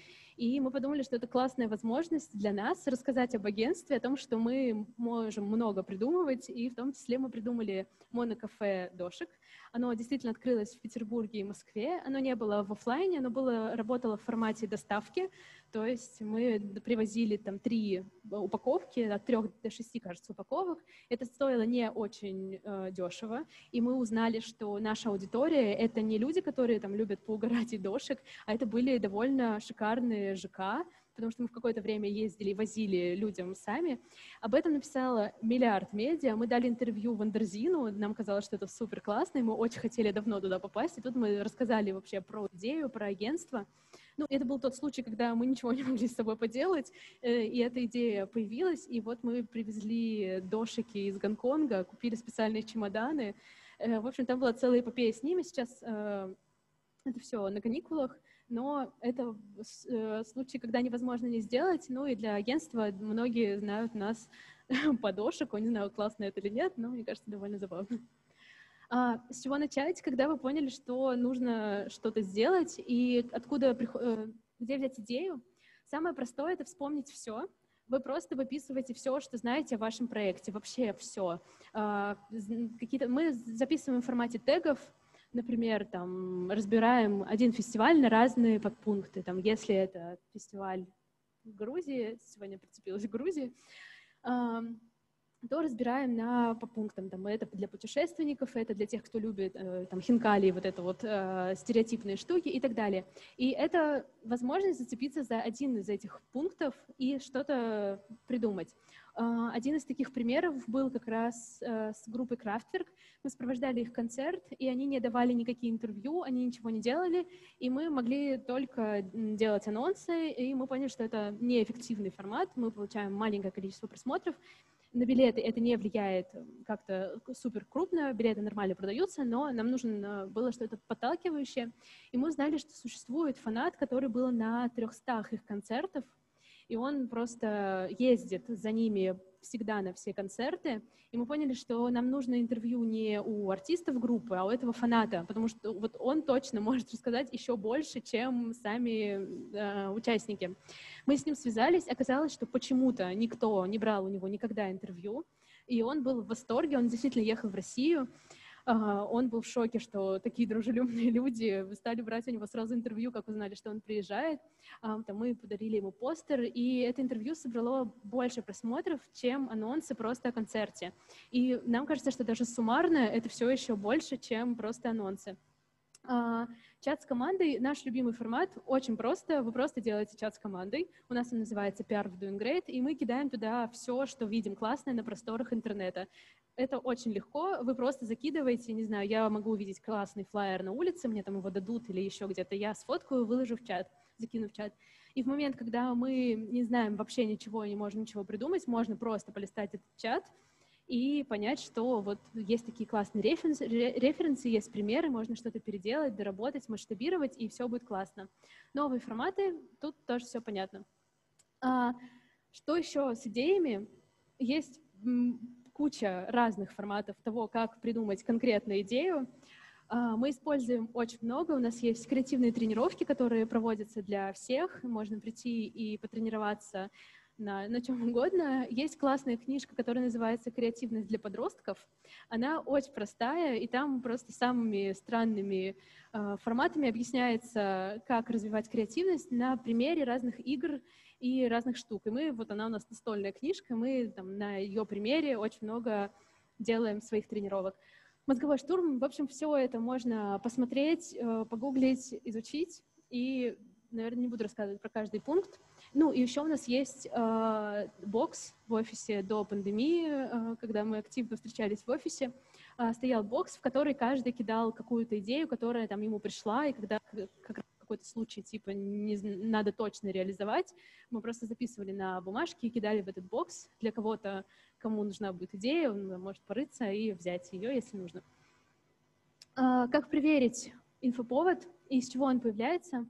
И мы подумали, что это классная возможность для нас рассказать об агентстве, о том, что мы можем много придумывать, и в том числе мы придумали монокафе Дошек. Оно действительно открылось в Петербурге и Москве. Оно не было в офлайне, оно было, работало в формате доставки, то есть мы привозили там три упаковки, от трех до шести, кажется, упаковок. Это стоило не очень э, дешево, и мы узнали, что наша аудитория — это не люди, которые там любят поугарать и дошек, а это были довольно шикарные ЖК, потому что мы в какое-то время ездили и возили людям сами. Об этом написала миллиард медиа. Мы дали интервью Вандерзину, нам казалось, что это супер классно, и мы очень хотели давно туда попасть. И тут мы рассказали вообще про идею, про агентство. Ну, это был тот случай, когда мы ничего не могли с собой поделать, э, и эта идея появилась, и вот мы привезли дошики из Гонконга, купили специальные чемоданы. Э, в общем, там была целая эпопея с ними. Сейчас э, это все на каникулах, но это случай, когда невозможно не сделать. Ну и для агентства многие знают нас по дошику. Не знаю, классно это или нет, но мне кажется, довольно забавно. А, с чего начать, когда вы поняли, что нужно что-то сделать и откуда, э, где взять идею? Самое простое — это вспомнить все. Вы просто выписываете все, что знаете о вашем проекте, вообще все. А, какие-то мы записываем в формате тегов, например, там, разбираем один фестиваль на разные подпункты. Там, если это фестиваль в Грузии, сегодня прицепилась к Грузии, то разбираем на, по пунктам. Там, это для путешественников, это для тех, кто любит э, там, хинкали, вот это вот э, стереотипные штуки и так далее. И это возможность зацепиться за один из этих пунктов и что-то придумать. Э, один из таких примеров был как раз э, с группой Kraftwerk. Мы сопровождали их концерт, и они не давали никакие интервью, они ничего не делали, и мы могли только делать анонсы, и мы поняли, что это неэффективный формат, мы получаем маленькое количество просмотров, на билеты это не влияет как-то супер крупно, билеты нормально продаются, но нам нужно было что-то подталкивающее. И мы узнали, что существует фанат, который был на 300 их концертов, и он просто ездит за ними всегда на все концерты, и мы поняли, что нам нужно интервью не у артистов группы, а у этого фаната, потому что вот он точно может рассказать еще больше, чем сами э, участники. Мы с ним связались, оказалось, что почему-то никто не брал у него никогда интервью, и он был в восторге, он действительно ехал в Россию, он был в шоке, что такие дружелюбные люди стали брать у него сразу интервью, как узнали, что он приезжает. Там мы подарили ему постер, и это интервью собрало больше просмотров, чем анонсы просто о концерте. И нам кажется, что даже суммарно это все еще больше, чем просто анонсы. А, чат с командой — наш любимый формат. Очень просто. Вы просто делаете чат с командой. У нас он называется PR в Doing Great, и мы кидаем туда все, что видим классное на просторах интернета. Это очень легко, вы просто закидываете, не знаю, я могу увидеть классный флайер на улице, мне там его дадут или еще где-то, я сфоткаю, выложу в чат, закину в чат. И в момент, когда мы не знаем вообще ничего, не можем ничего придумать, можно просто полистать этот чат и понять, что вот есть такие классные референсы, референсы есть примеры, можно что-то переделать, доработать, масштабировать, и все будет классно. Новые форматы, тут тоже все понятно. А, что еще с идеями? Есть куча разных форматов того, как придумать конкретную идею. А, мы используем очень много. У нас есть креативные тренировки, которые проводятся для всех. Можно прийти и потренироваться на, на чем угодно. Есть классная книжка, которая называется «Креативность для подростков». Она очень простая, и там просто самыми странными э, форматами объясняется, как развивать креативность на примере разных игр и разных штук. И мы, вот она у нас настольная книжка, мы там, на ее примере очень много делаем своих тренировок. Мозговой штурм, в общем, все это можно посмотреть, э, погуглить, изучить. И, наверное, не буду рассказывать про каждый пункт. Ну, и еще у нас есть э, бокс в офисе до пандемии, э, когда мы активно встречались в офисе. Э, стоял бокс, в который каждый кидал какую-то идею, которая там ему пришла, и когда как какой-то случай, типа, не надо точно реализовать, мы просто записывали на бумажке и кидали в этот бокс. Для кого-то, кому нужна будет идея, он может порыться и взять ее, если нужно. А, как проверить инфоповод и из чего он появляется?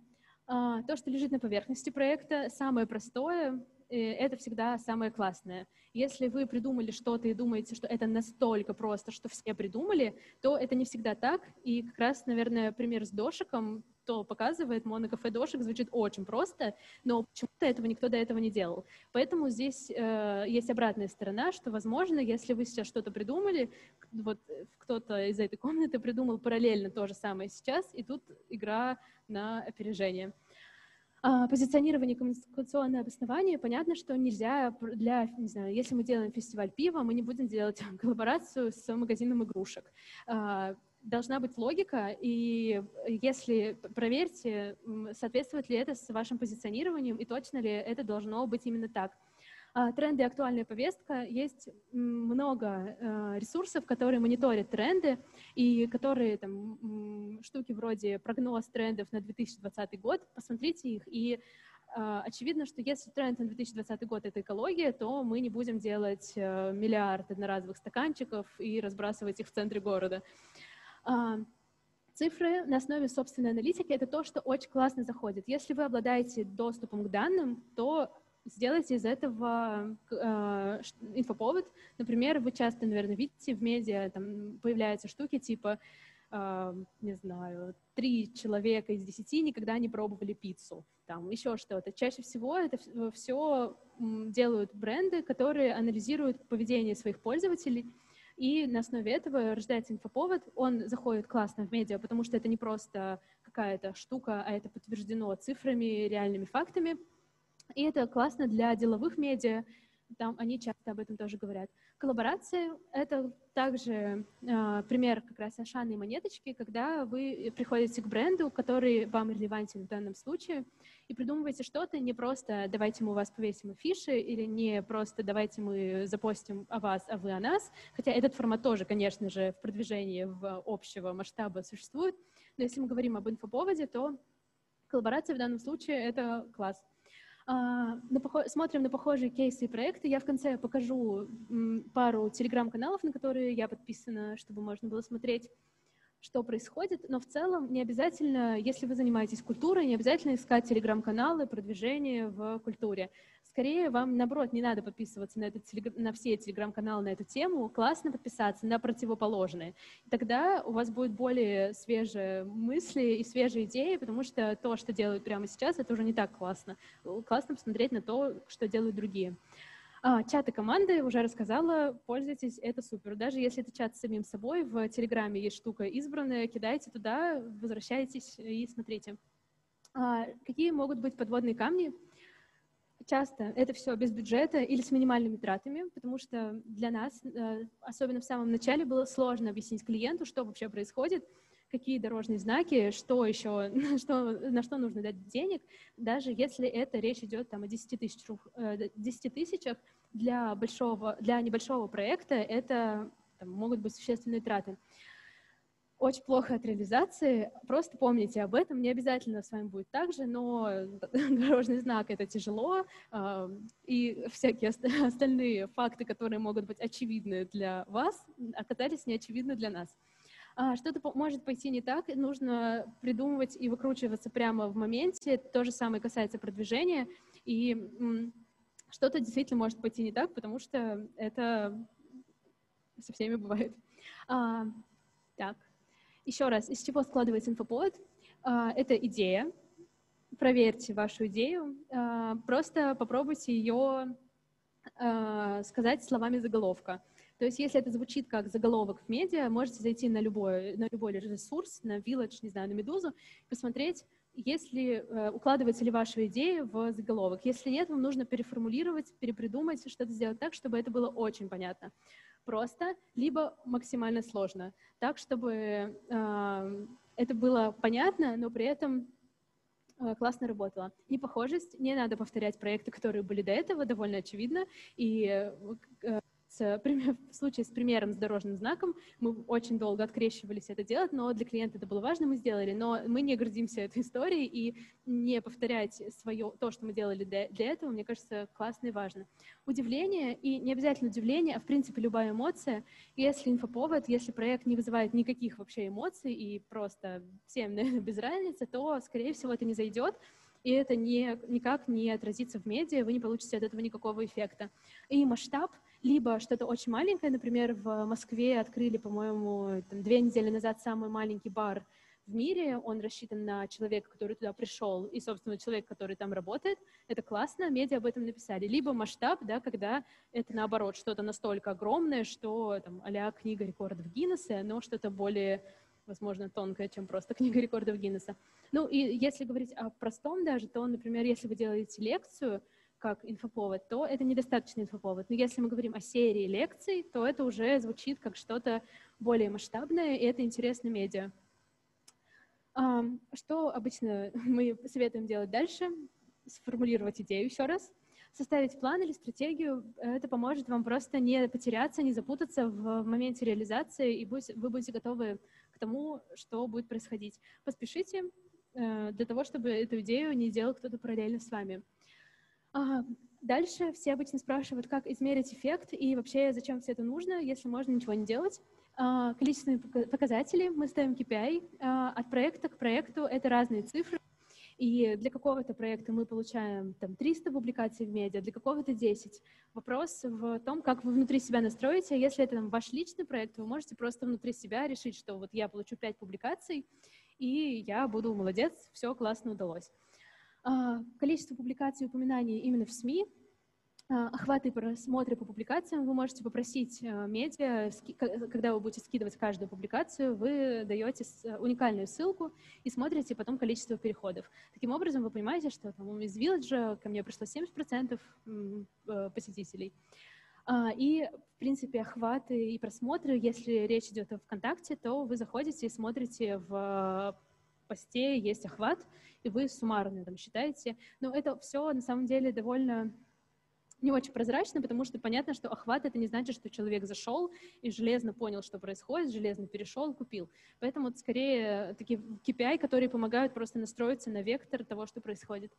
А, то, что лежит на поверхности проекта, самое простое, это всегда самое классное. Если вы придумали что-то и думаете, что это настолько просто, что все придумали, то это не всегда так. И как раз, наверное, пример с дошиком то показывает, монокафе дошек звучит очень просто, но почему-то этого никто до этого не делал. Поэтому здесь э, есть обратная сторона, что, возможно, если вы сейчас что-то придумали, вот кто-то из этой комнаты придумал параллельно то же самое сейчас, и тут игра на опережение. А, позиционирование коммуникационное обоснование, понятно, что нельзя для, не знаю, если мы делаем фестиваль пива, мы не будем делать коллаборацию с магазином игрушек. А, должна быть логика, и если проверьте, соответствует ли это с вашим позиционированием, и точно ли это должно быть именно так. А, тренды и актуальная повестка. Есть много э, ресурсов, которые мониторят тренды и которые там штуки вроде прогноз трендов на 2020 год. Посмотрите их и а, Очевидно, что если тренд на 2020 год — это экология, то мы не будем делать э, миллиард одноразовых стаканчиков и разбрасывать их в центре города. Цифры на основе собственной аналитики — это то, что очень классно заходит. Если вы обладаете доступом к данным, то сделайте из этого э, инфоповод. Например, вы часто, наверное, видите в медиа, там появляются штуки типа, э, не знаю, три человека из десяти никогда не пробовали пиццу, там еще что-то. Чаще всего это все делают бренды, которые анализируют поведение своих пользователей, и на основе этого рождается инфоповод. Он заходит классно в медиа, потому что это не просто какая-то штука, а это подтверждено цифрами, реальными фактами. И это классно для деловых медиа, там они часто об этом тоже говорят. Коллаборации — это также э, пример как раз Ашаны и монеточки, когда вы приходите к бренду, который вам релевантен в данном случае, и придумываете что-то, не просто «давайте мы у вас повесим афиши» или не просто «давайте мы запостим о вас, а вы о нас», хотя этот формат тоже, конечно же, в продвижении в общего масштаба существует, но если мы говорим об инфоповоде, то коллаборация в данном случае — это класс. А, смотрим на похожие кейсы и проекты. Я в конце покажу пару телеграм-каналов, на которые я подписана, чтобы можно было смотреть, что происходит. Но в целом не обязательно, если вы занимаетесь культурой, не обязательно искать телеграм-каналы, продвижение в культуре. Скорее, вам, наоборот, не надо подписываться на, этот, на все телеграм-каналы на эту тему, классно подписаться на противоположные. Тогда у вас будет более свежие мысли и свежие идеи, потому что то, что делают прямо сейчас, это уже не так классно. Классно посмотреть на то, что делают другие. А, чаты команды, уже рассказала, пользуйтесь, это супер. Даже если это чат с самим собой, в Телеграме есть штука избранная, кидайте туда, возвращайтесь и смотрите. А, какие могут быть подводные камни? Часто это все без бюджета или с минимальными тратами, потому что для нас, э, особенно в самом начале, было сложно объяснить клиенту, что вообще происходит, какие дорожные знаки, что еще, что, на что нужно дать денег, даже если это речь идет там, о 10, тысяч, 10 э, тысячах, для, большого, для небольшого проекта это там могут быть существенные траты. Очень плохо от реализации, просто помните об этом, не обязательно с вами будет так же, но дорожный знак — это тяжело, э, и всякие остальные факты, которые могут быть очевидны для вас, оказались неочевидны для нас. А, что-то может пойти не так, нужно придумывать и выкручиваться прямо в моменте. То же самое касается продвижения. И что-то действительно может пойти не так, потому что это со всеми бывает. А, так, еще раз, из чего складывается инфоповод? А, это идея. Проверьте вашу идею. А, просто попробуйте ее а, сказать словами заголовка. То есть если это звучит как заголовок в медиа, можете зайти на любой, на любой ресурс, на Village, не знаю, на Медузу, посмотреть, если э, укладывается ли ваша идея в заголовок. Если нет, вам нужно переформулировать, перепридумать, что-то сделать так, чтобы это было очень понятно. Просто, либо максимально сложно. Так, чтобы э, это было понятно, но при этом э, классно работало. Непохожесть, не надо повторять проекты, которые были до этого, довольно очевидно, и э, с, в случае с примером с дорожным знаком. Мы очень долго открещивались это делать, но для клиента это было важно, мы сделали, но мы не гордимся этой историей и не повторять свое, то, что мы делали для, для этого, мне кажется, классно и важно. Удивление, и не обязательно удивление, а в принципе любая эмоция, если инфоповод, если проект не вызывает никаких вообще эмоций и просто всем наверное, без разницы, то, скорее всего, это не зайдет, и это не, никак не отразится в медиа, вы не получите от этого никакого эффекта. И масштаб — либо что-то очень маленькое, например, в Москве открыли, по-моему, две недели назад самый маленький бар в мире, он рассчитан на человека, который туда пришел, и, собственно, человек, который там работает, это классно, медиа об этом написали. Либо масштаб, да, когда это, наоборот, что-то настолько огромное, что, там, а книга рекордов Гиннесса, но что-то более возможно, тонкое, чем просто книга рекордов Гиннесса. Ну, и если говорить о простом даже, то, например, если вы делаете лекцию, как инфоповод, то это недостаточно инфоповод. Но если мы говорим о серии лекций, то это уже звучит как что-то более масштабное, и это интересно медиа. Что обычно мы советуем делать дальше? Сформулировать идею еще раз, составить план или стратегию. Это поможет вам просто не потеряться, не запутаться в моменте реализации, и вы будете готовы тому, что будет происходить. Поспешите э, для того, чтобы эту идею не делал кто-то параллельно с вами. Дальше все обычно спрашивают, как измерить эффект и вообще зачем все это нужно, если можно ничего не делать. А, количественные показатели, мы ставим KPI. А, от проекта к проекту это разные цифры. И для какого-то проекта мы получаем там, 300 публикаций в медиа, для какого-то 10. Вопрос в том, как вы внутри себя настроите. Если это там, ваш личный проект, вы можете просто внутри себя решить, что вот я получу 5 публикаций, и я буду молодец, все классно удалось. А, количество публикаций и упоминаний именно в СМИ, охваты и просмотры по публикациям. Вы можете попросить а, медиа, когда вы будете скидывать каждую публикацию, вы даете уникальную ссылку и смотрите потом количество переходов. Таким образом, вы понимаете, что там, из Village ко мне пришло 70% э, посетителей. И, в принципе, охваты и просмотры, если речь идет о ВКонтакте, то вы заходите и смотрите в посте есть охват, и вы суммарно там считаете. Но это все на самом деле довольно не очень прозрачно, потому что понятно, что охват — это не значит, что человек зашел и железно понял, что происходит, железно перешел, купил. Поэтому это скорее такие KPI, которые помогают просто настроиться на вектор того, что происходит.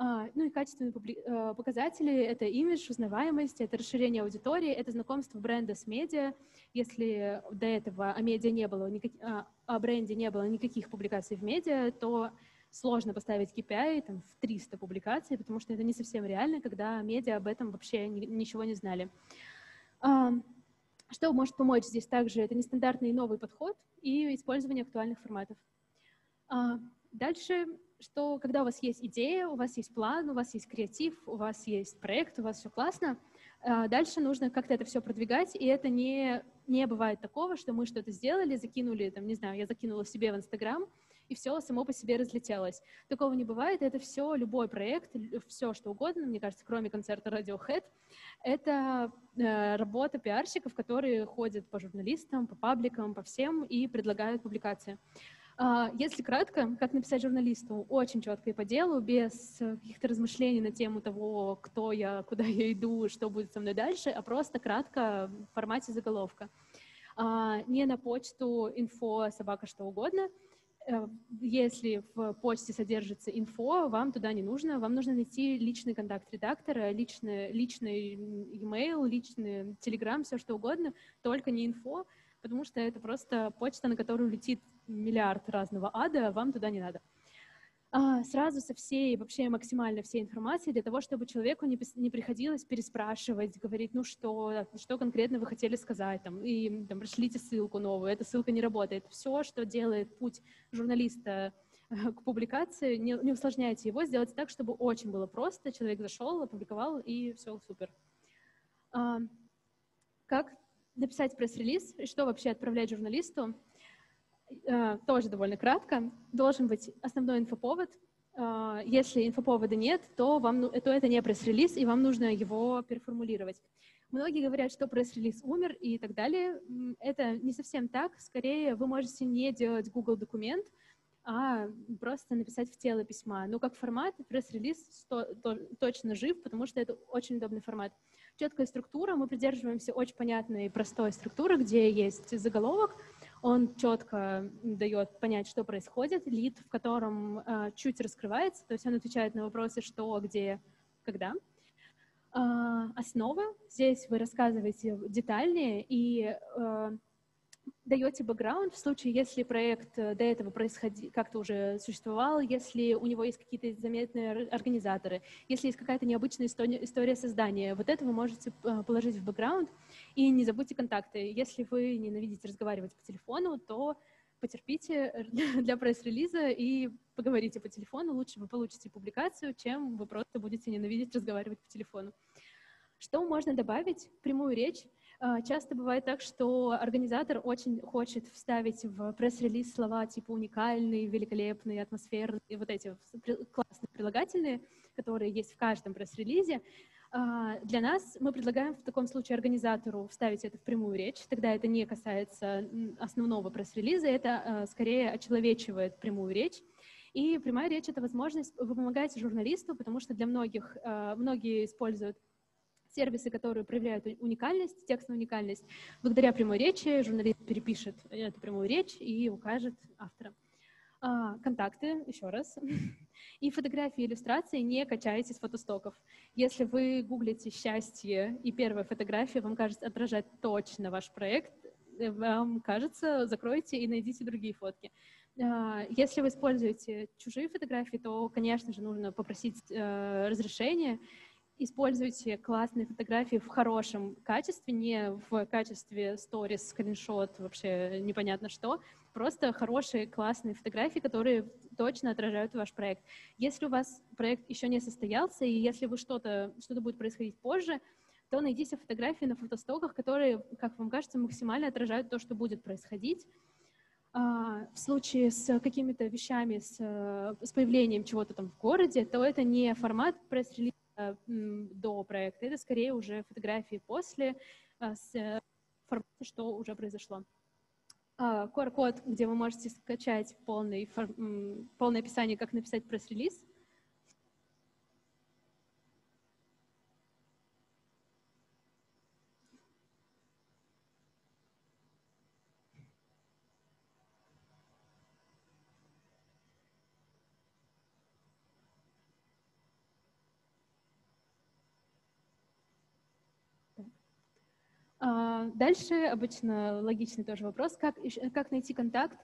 А, ну и качественные э, показатели — это имидж, узнаваемость, это расширение аудитории, это знакомство бренда с медиа. Если до этого о медиа не было. А, о бренде не было никаких публикаций в медиа, то сложно поставить KPI там, в 300 публикаций, потому что это не совсем реально, когда медиа об этом вообще ничего не знали. А, что может помочь здесь также? Это нестандартный новый подход и использование актуальных форматов. Дальше что когда у вас есть идея, у вас есть план, у вас есть креатив, у вас есть проект, у вас все классно, а, дальше нужно как-то это все продвигать, и это не, не бывает такого, что мы что-то сделали, закинули, там, не знаю, я закинула себе в Инстаграм, и все само по себе разлетелось. Такого не бывает, это все, любой проект, все что угодно, мне кажется, кроме концерта Radiohead, это э, работа пиарщиков, которые ходят по журналистам, по пабликам, по всем и предлагают публикации. А, если кратко, как написать журналисту, очень четко и по делу, без каких-то размышлений на тему того, кто я, куда я иду, что будет со мной дальше, а просто кратко в формате заголовка. а, не на почту инфо собака что угодно. Э, если в почте содержится инфо, вам туда не нужно, вам нужно найти личный контакт редактора, личный, личный email, личный телеграм, все что угодно, только не инфо, потому что это просто почта, на которую летит миллиард разного ада, вам туда не надо. А, сразу со всей, вообще максимально всей информацией для того, чтобы человеку не, не приходилось переспрашивать, говорить, ну что, что конкретно вы хотели сказать, там, и там, пришлите ссылку новую, эта ссылка не работает. Все, что делает путь журналиста к публикации, не, не усложняйте его, сделайте так, чтобы очень было просто, человек зашел, опубликовал, и все супер. А, как написать пресс-релиз, и что вообще отправлять журналисту? Э, тоже довольно кратко. Должен быть основной инфоповод. Э, если инфоповода нет, то, вам, ну, то это не пресс-релиз, и вам нужно его переформулировать. Многие говорят, что пресс-релиз умер и так далее. Это не совсем так. Скорее, вы можете не делать Google документ, а просто написать в тело письма. Но как формат пресс-релиз точно жив, потому что это очень удобный формат. Четкая структура, мы придерживаемся очень понятной и простой структуры, где есть заголовок, он четко дает понять, что происходит, лид, в котором э, чуть раскрывается, то есть он отвечает на вопросы что, где, когда. Э, основа, здесь вы рассказываете детальнее и э, даете бэкграунд в случае, если проект э, до этого происходи, как-то уже существовал, если у него есть какие-то заметные организаторы, если есть какая-то необычная история, история создания. Вот это вы можете э, положить в бэкграунд. И не забудьте контакты. Если вы ненавидите разговаривать по телефону, то потерпите для пресс-релиза и поговорите по телефону. Лучше вы получите публикацию, чем вы просто будете ненавидеть разговаривать по телефону. Что можно добавить? Прямую речь. А, часто бывает так, что организатор очень хочет вставить в пресс-релиз слова типа уникальный, великолепный, атмосферный, и вот эти классные прилагательные, которые есть в каждом пресс-релизе. А, для нас мы предлагаем в таком случае организатору вставить это в прямую речь, тогда это не касается основного пресс-релиза, это а, скорее очеловечивает прямую речь. И прямая речь — это возможность, вы помогаете журналисту, потому что для многих, многие используют сервисы, которые проявляют уникальность, текстовую уникальность. Благодаря прямой речи журналист перепишет эту прямую речь и укажет автора. А, контакты, еще раз. И фотографии, иллюстрации не качайте с фотостоков. Если вы гуглите «счастье» и первая фотография вам кажется отражать точно ваш проект, э, вам кажется, закройте и найдите другие фотки. А, если вы используете чужие фотографии, то, конечно же, нужно попросить э, разрешения используйте классные фотографии в хорошем качестве, не в качестве сторис, скриншот, вообще непонятно что, просто хорошие, классные фотографии, которые точно отражают ваш проект. Если у вас проект еще не состоялся, и если вы что-то, что-то будет происходить позже, то найдите фотографии на фотостоках, которые, как вам кажется, максимально отражают то, что будет происходить. А, в случае с какими-то вещами, с, с появлением чего-то там в городе, то это не формат пресс-релиза, Э, до проекта, это скорее уже фотографии после э, с информацией, что уже произошло. QR-код, где вы можете скачать полный, полное описание, как написать пресс-релиз – А, дальше обычно логичный тоже вопрос, как, как найти контакт,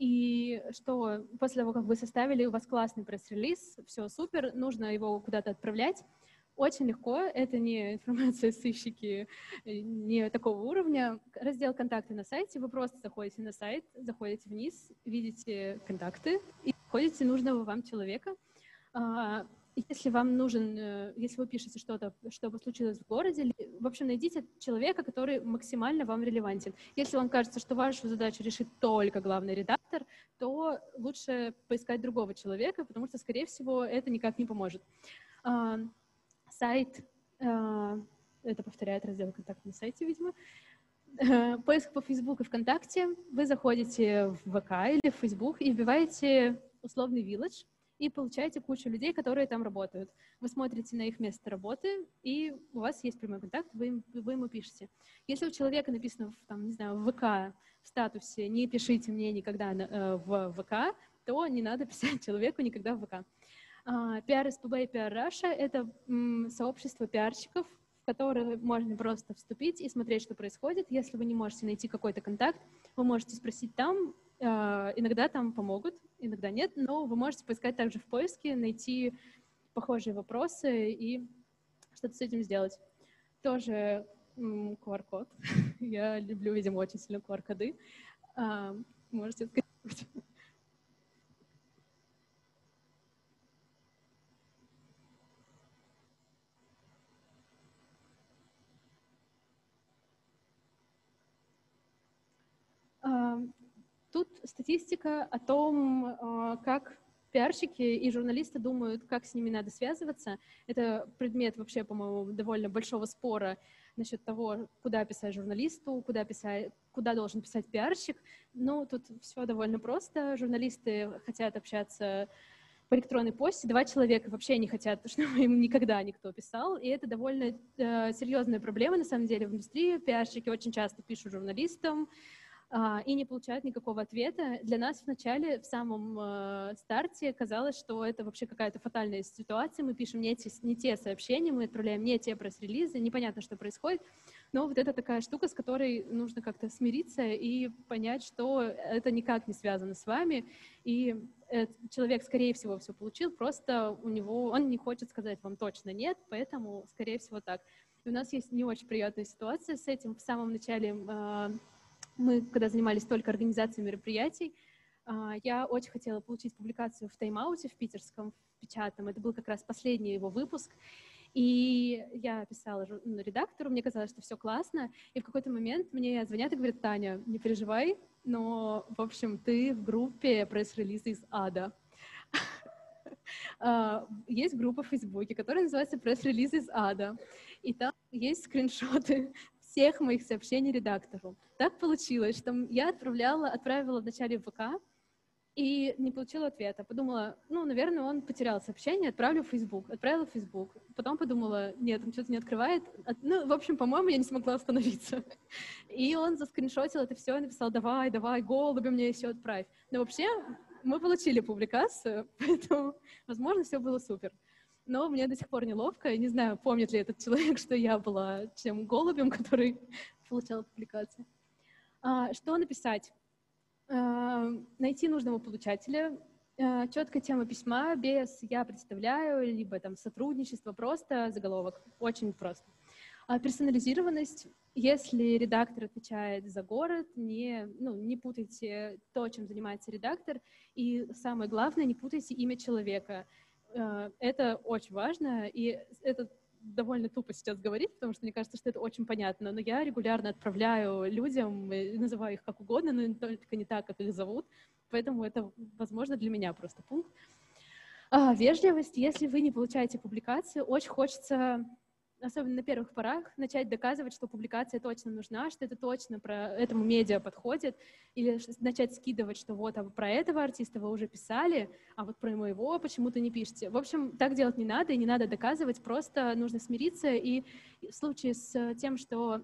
и что после того, как вы составили, у вас классный пресс-релиз, все супер, нужно его куда-то отправлять. Очень легко, это не информация сыщики, не такого уровня. Раздел «Контакты» на сайте, вы просто заходите на сайт, заходите вниз, видите контакты и находите нужного вам человека. Если вам нужен, э, если вы пишете что-то, что случилось в городе, в общем, найдите человека, который максимально вам релевантен. Если вам кажется, что вашу задачу решит только главный редактор, то лучше поискать другого человека, потому что, скорее всего, это никак не поможет. А, сайт, а, это повторяет раздел контакт на сайте, видимо, поиск по Facebook и ВКонтакте, вы заходите в ВК или в Facebook и вбиваете условный village, и получаете кучу людей, которые там работают. Вы смотрите на их место работы, и у вас есть прямой контакт, вы, им, вы ему пишете. Если у человека написано, в, там, не знаю, в ВК, в статусе «не пишите мне никогда э, в ВК», то не надо писать человеку никогда в ВК. PR SPB и PR Russia — это сообщество пиарщиков, в которое можно просто вступить и смотреть, что происходит. Если вы не можете найти какой-то контакт, вы можете спросить там, а, иногда там помогут, иногда нет, но вы можете поискать также в поиске, найти похожие вопросы и что-то с этим сделать. Тоже QR-код. Я люблю, видимо, очень сильно QR-коды. А, можете сказать. Тут статистика о том, а, как пиарщики и журналисты думают, как с ними надо связываться. Это предмет вообще, по-моему, довольно большого спора насчет того, куда писать журналисту, куда, писать, куда должен писать пиарщик. Ну, тут все довольно просто. Журналисты хотят общаться по электронной почте. Два человека вообще не хотят, чтобы им никогда никто писал. И это довольно э, серьезная проблема, на самом деле, в индустрии. Пиарщики очень часто пишут журналистам, и не получают никакого ответа. Для нас вначале, в самом э, старте, казалось, что это вообще какая-то фатальная ситуация. Мы пишем не те, не те сообщения, мы отправляем не те пресс-релизы, непонятно, что происходит. Но вот это такая штука, с которой нужно как-то смириться и понять, что это никак не связано с вами. И человек, скорее всего, все получил, просто у него, он не хочет сказать вам точно нет, поэтому, скорее всего, так. И у нас есть не очень приятная ситуация с этим. В самом начале э, мы, когда занимались только организацией мероприятий, а, я очень хотела получить публикацию в тайм-ауте в питерском, в печатном. Это был как раз последний его выпуск. И я писала ну, редактору, мне казалось, что все классно. И в какой-то момент мне звонят и говорят, Таня, не переживай, но, в общем, ты в группе пресс-релиза из ада. А, есть группа в Фейсбуке, которая называется «Пресс-релиз из ада». И там есть скриншоты всех моих сообщений редактору. Так получилось, что я отправляла, отправила вначале в ВК, и не получила ответа. Подумала, ну, наверное, он потерял сообщение, отправлю в Facebook. Отправила в Facebook. Потом подумала, нет, он что-то не открывает. Ну, в общем, по-моему, я не смогла остановиться. И он заскриншотил это все и написал, давай, давай, голуби мне еще отправь. Но вообще мы получили публикацию, поэтому, возможно, все было супер но мне до сих пор неловко. Не знаю, помнит ли этот человек, что я была тем голубем, который получал публикации. А, что написать? А, найти нужного получателя, а, четкая тема письма без «я представляю», либо там сотрудничество, просто заголовок, очень просто. А персонализированность, если редактор отвечает за город, не, ну, не путайте то, чем занимается редактор, и самое главное, не путайте имя человека. Э, это очень важно, и это довольно тупо сейчас говорить, потому что мне кажется, что это очень понятно, но я регулярно отправляю людям, называю их как угодно, но только не так, как их зовут, поэтому это, возможно, для меня просто пункт. А, вежливость. Если вы не получаете публикацию, очень хочется особенно на первых порах, начать доказывать, что публикация точно нужна, что это точно про этому медиа подходит, или начать скидывать, что вот а про этого артиста вы уже писали, а вот про моего почему-то не пишете. В общем, так делать не надо, и не надо доказывать, просто нужно смириться, и в случае с тем, что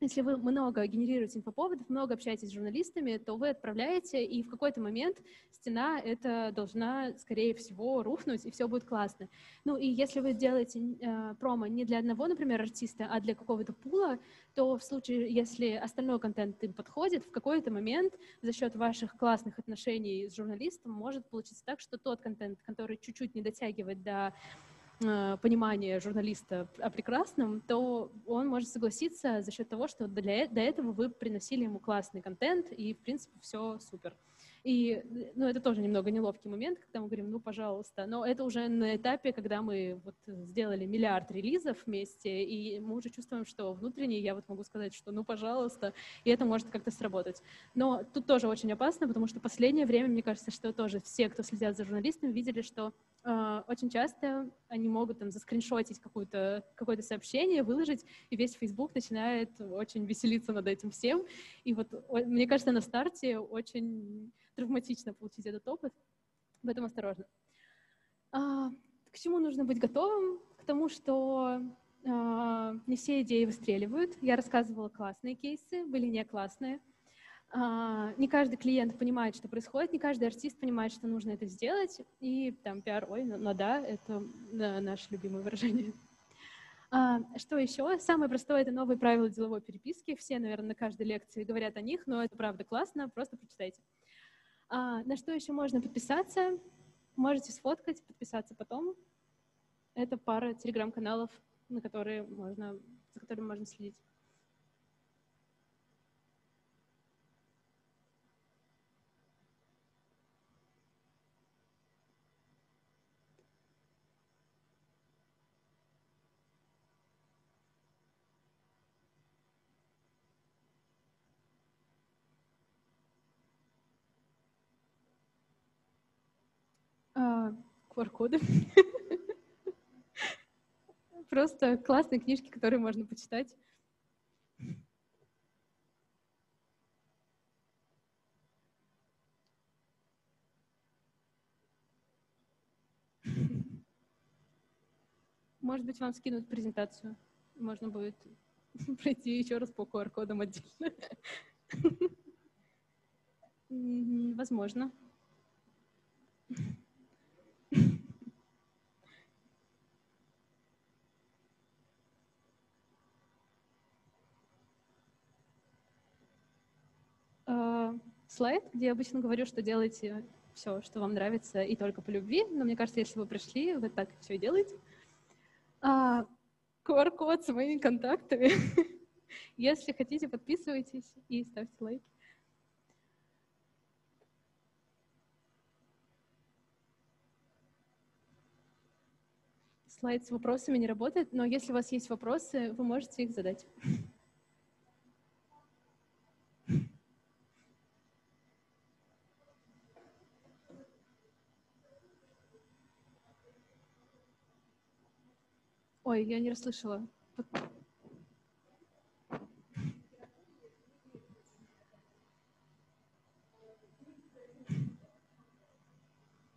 если вы много генерируете инфоповодов, много общаетесь с журналистами, то вы отправляете, и в какой-то момент стена это должна, скорее всего, рухнуть, и все будет классно. Ну и если вы делаете э, промо не для одного, например, артиста, а для какого-то пула, то в случае, если остальной контент им подходит, в какой-то момент за счет ваших классных отношений с журналистом может получиться так, что тот контент, который чуть-чуть не дотягивает до понимание журналиста о прекрасном, то он может согласиться за счет того, что для, до этого вы приносили ему классный контент, и, в принципе, все супер. И, ну, это тоже немного неловкий момент, когда мы говорим, ну, пожалуйста, но это уже на этапе, когда мы вот сделали миллиард релизов вместе, и мы уже чувствуем, что внутренне я вот могу сказать, что, ну, пожалуйста, и это может как-то сработать. Но тут тоже очень опасно, потому что последнее время, мне кажется, что тоже все, кто следят за журналистами, видели, что очень часто они могут там заскриншотить какое-то какое сообщение, выложить, и весь Facebook начинает очень веселиться над этим всем. И вот мне кажется, на старте очень травматично получить этот опыт, поэтому осторожно. А, к чему нужно быть готовым? К тому, что а, не все идеи выстреливают. Я рассказывала классные кейсы, были не классные. А, не каждый клиент понимает, что происходит, не каждый артист понимает, что нужно это сделать. И там пиар, ой, но, но да, это наше любимое выражение. А, что еще? Самое простое — это новые правила деловой переписки. Все, наверное, на каждой лекции говорят о них, но это правда классно, просто почитайте. А, на что еще можно подписаться? Можете сфоткать, подписаться потом. Это пара телеграм-каналов, на которые можно, за которыми можно следить. QR-коды. Просто классные книжки, которые можно почитать. Может быть, вам скинут презентацию. Можно будет пройти еще раз по QR-кодам отдельно. Возможно. Слайд, где я обычно говорю, что делайте все, что вам нравится, и только по любви. Но мне кажется, если вы пришли, вы так все и делаете. А, QR-код с моими контактами. Если хотите, подписывайтесь и ставьте лайки. Слайд с вопросами не работает, но если у вас есть вопросы, вы можете их задать. Ой, я не расслышала.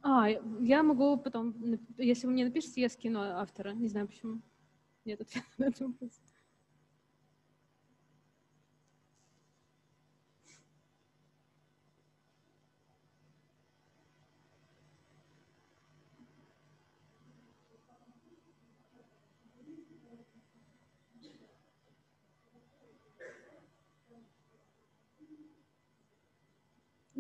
А, я могу потом, если вы мне напишите, я скину автора. Не знаю почему. Нет ответа на этот вопрос.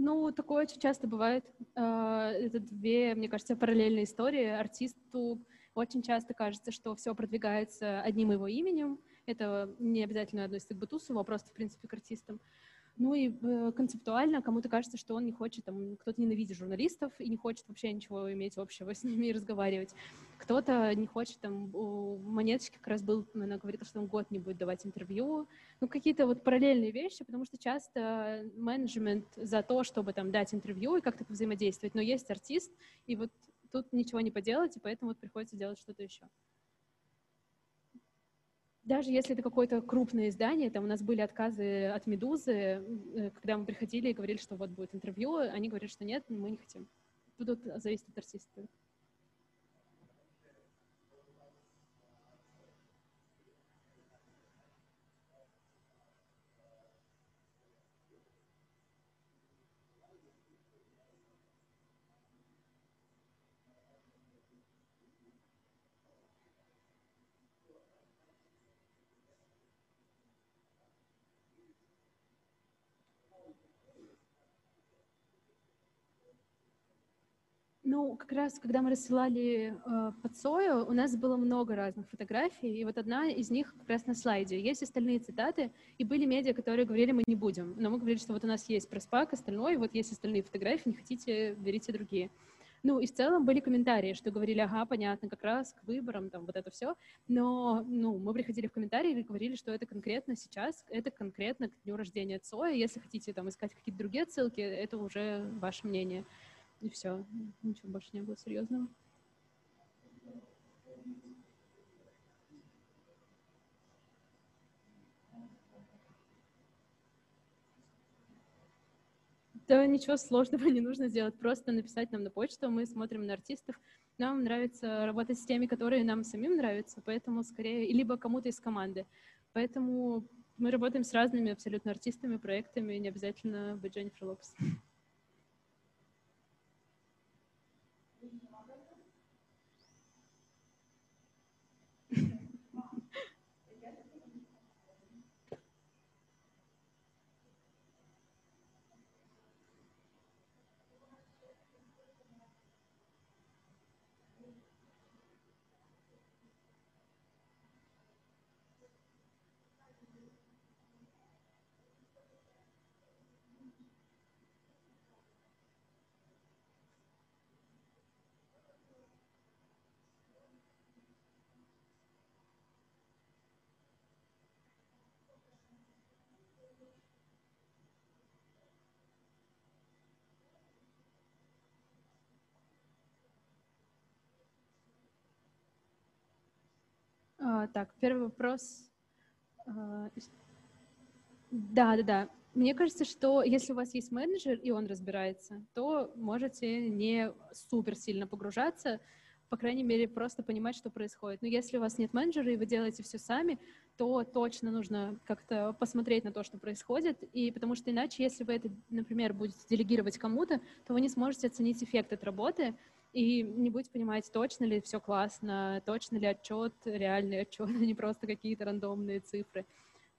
Ну, такое очень часто бывает. А, это две, мне кажется, параллельные истории. Артисту очень часто кажется, что все продвигается одним его именем. Это не обязательно относится к Бутусову, а просто, в принципе, к артистам. Ну и э, концептуально кому-то кажется, что он не хочет, там, кто-то ненавидит журналистов и не хочет вообще ничего иметь общего с ними и разговаривать. Кто-то не хочет, там, у Монеточки как раз был, она говорила, что он год не будет давать интервью. Ну, какие-то вот параллельные вещи, потому что часто менеджмент за то, чтобы там дать интервью и как-то взаимодействовать, но есть артист, и вот тут ничего не поделать, и поэтому вот приходится делать что-то еще даже если это какое-то крупное издание, там у нас были отказы от «Медузы», э, когда мы приходили и говорили, что вот будет интервью, они говорят, что нет, мы не хотим. Тут зависит от артиста. Ну, как раз, когда мы рассылали э, Сою, у нас было много разных фотографий, и вот одна из них как раз на слайде. Есть остальные цитаты, и были медиа, которые говорили, мы не будем. Но мы говорили, что вот у нас есть проспак, остальное, вот есть остальные фотографии, не хотите, берите другие. Ну, и в целом были комментарии, что говорили, ага, понятно, как раз к выборам, там, вот это все. Но, ну, мы приходили в комментарии и говорили, что это конкретно сейчас, это конкретно к дню рождения Цоя. Если хотите там искать какие-то другие ссылки, это уже ваше мнение. И все. Ничего больше не было серьезного. Да ничего сложного не нужно сделать, просто написать нам на почту, мы смотрим на артистов, нам нравится работать с теми, которые нам самим нравятся, поэтому скорее, либо кому-то из команды. Поэтому мы работаем с разными абсолютно артистами, проектами, не обязательно быть Дженнифер Лопес. А, так, первый вопрос. А, да, да, да. Мне кажется, что если у вас есть менеджер, и он разбирается, то можете не супер сильно погружаться, по крайней мере, просто понимать, что происходит. Но если у вас нет менеджера, и вы делаете все сами, то точно нужно как-то посмотреть на то, что происходит, и потому что иначе, если вы это, например, будете делегировать кому-то, то вы не сможете оценить эффект от работы, и не будете понимать, точно ли все классно, точно ли отчет, реальный отчет, а не просто какие-то рандомные цифры.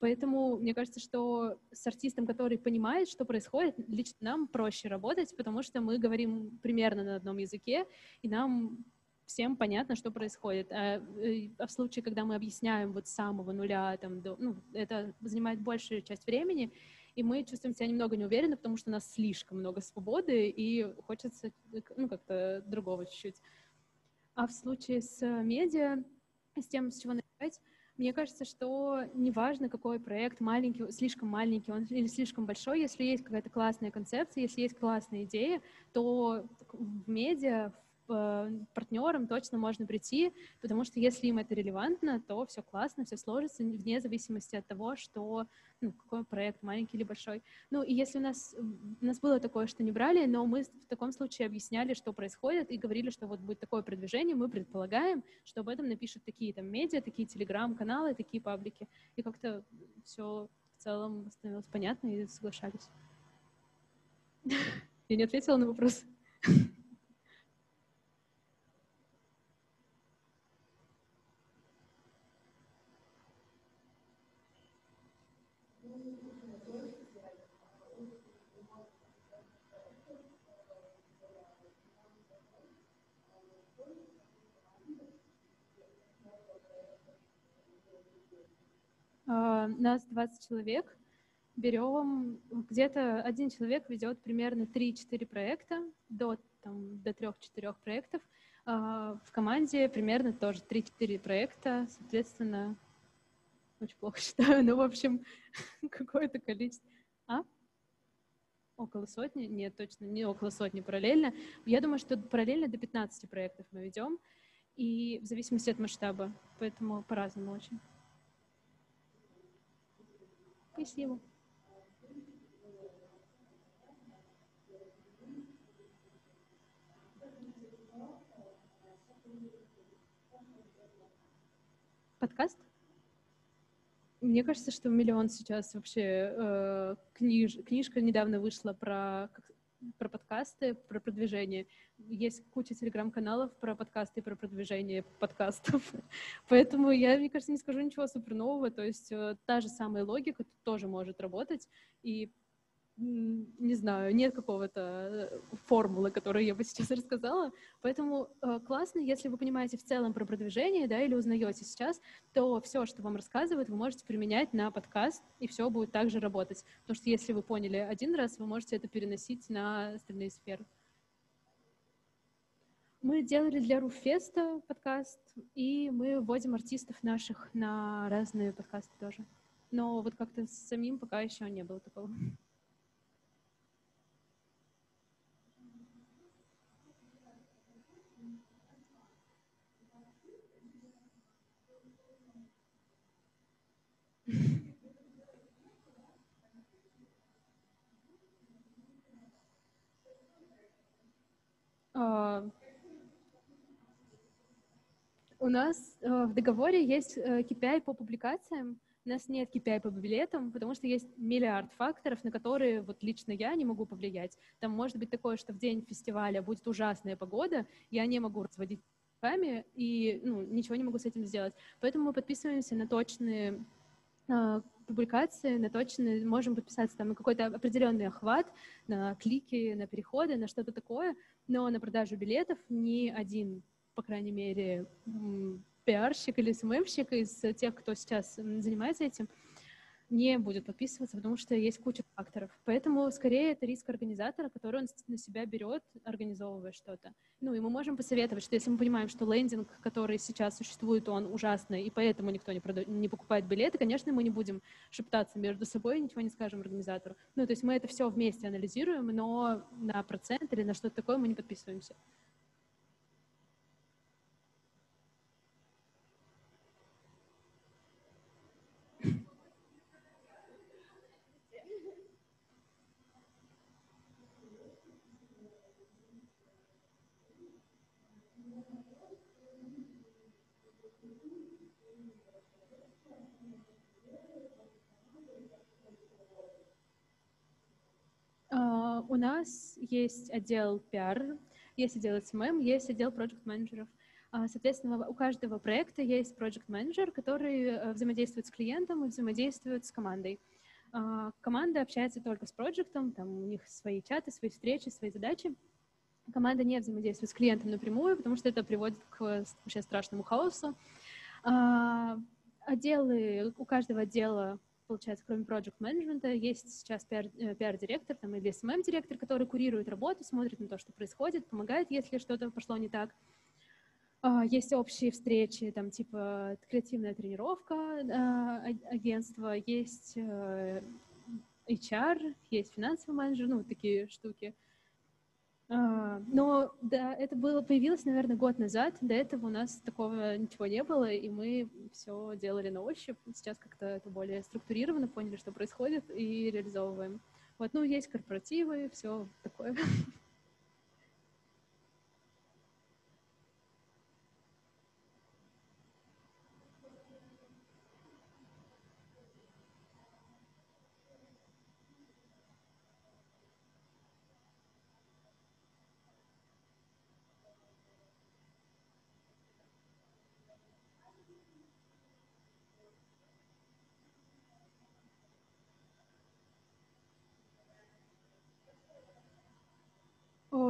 Поэтому мне кажется, что с артистом, который понимает, что происходит, лично нам проще работать, потому что мы говорим примерно на одном языке, и нам всем понятно, что происходит. А, э, а в случае, когда мы объясняем вот с самого нуля, там, до, ну, это занимает большую часть времени, и мы чувствуем себя немного неуверенно, потому что у нас слишком много свободы, и хочется ну, как-то другого чуть-чуть. А в случае с медиа, с тем, с чего начать, мне кажется, что неважно, какой проект, маленький, слишком маленький он или слишком большой, если есть какая-то классная концепция, если есть классная идея, то в медиа, Э, партнерам точно можно прийти, потому что если им это релевантно, то все классно, все сложится, вне зависимости от того, что, ну, какой проект, маленький или большой. Ну, и если у нас, у нас было такое, что не брали, но мы в таком случае объясняли, что происходит, и говорили, что вот будет такое продвижение, мы предполагаем, что об этом напишут такие там медиа, такие телеграм-каналы, такие паблики. И как-то все в целом становилось понятно, и соглашались. Я не ответила на вопрос. А, нас 20 человек, берем, где-то один человек ведет примерно 3-4 проекта, до, там, до 3-4 проектов. А, в команде примерно тоже 3-4 проекта, соответственно, очень плохо считаю, но, в общем, какое-то количество. А? Около сотни? Нет, точно, не около сотни параллельно. Я думаю, что параллельно до 15 проектов мы ведем, и в зависимости от масштаба, поэтому по-разному очень. Спасибо. Подкаст? Мне кажется, что миллион сейчас вообще э, книж, книжка недавно вышла про про подкасты, про продвижение. Есть куча телеграм-каналов про подкасты и про продвижение подкастов. Поэтому я, мне кажется, не скажу ничего супер нового. То есть э, та же самая логика тоже может работать. И не знаю, нет какого-то э, формулы, которую я бы сейчас рассказала. Поэтому э, классно, если вы понимаете в целом про продвижение, да, или узнаете сейчас, то все, что вам рассказывают, вы можете применять на подкаст, и все будет также работать. Потому что если вы поняли один раз, вы можете это переносить на остальные сферы. Мы делали для Руфеста подкаст, и мы вводим артистов наших на разные подкасты тоже. Но вот как-то с самим пока еще не было такого. У нас э, в договоре есть э, KPI по публикациям, у нас нет KPI по билетам, потому что есть миллиард факторов, на которые вот лично я не могу повлиять. Там может быть такое, что в день фестиваля будет ужасная погода, я не могу разводить руками и ну, ничего не могу с этим сделать. Поэтому мы подписываемся на точные э, публикации, на точные, можем подписаться там на какой-то определенный охват, на клики, на переходы, на что-то такое, но на продажу билетов ни один, по крайней мере, пиарщик или СММщик из тех, кто сейчас занимается этим, не будет подписываться, потому что есть куча факторов. Поэтому скорее это риск организатора, который он на себя берет, организовывая что-то. Ну, и мы можем посоветовать, что если мы понимаем, что лендинг, который сейчас существует, он ужасный, и поэтому никто не, прода... не покупает билеты, конечно, мы не будем шептаться между собой, ничего не скажем организатору. Ну, то есть мы это все вместе анализируем, но на процент или на что-то такое мы не подписываемся. У нас есть отдел PR, есть отдел SMM, есть отдел проект менеджеров. Соответственно, у каждого проекта есть проект менеджер, который э, взаимодействует с клиентом и взаимодействует с командой. А, команда общается только с проектом, там у них свои чаты, свои встречи, свои задачи. Команда не взаимодействует с клиентом напрямую, потому что это приводит к вообще страшному хаосу. А, отделы, у каждого отдела получается, кроме project менеджмента есть сейчас э, там, или SMM-директор, который курирует работу, смотрит на то, что происходит, помогает, если что-то пошло не так. А, есть общие встречи, там типа креативная тренировка а, агентства, есть э, HR, есть финансовый менеджер, ну, такие штуки. А, но да, это было, появилось, наверное, год назад. До этого у нас такого ничего не было, и мы все делали на ощупь. Сейчас как-то это более структурировано, поняли, что происходит, и реализовываем. Вот, ну, есть корпоративы, все такое.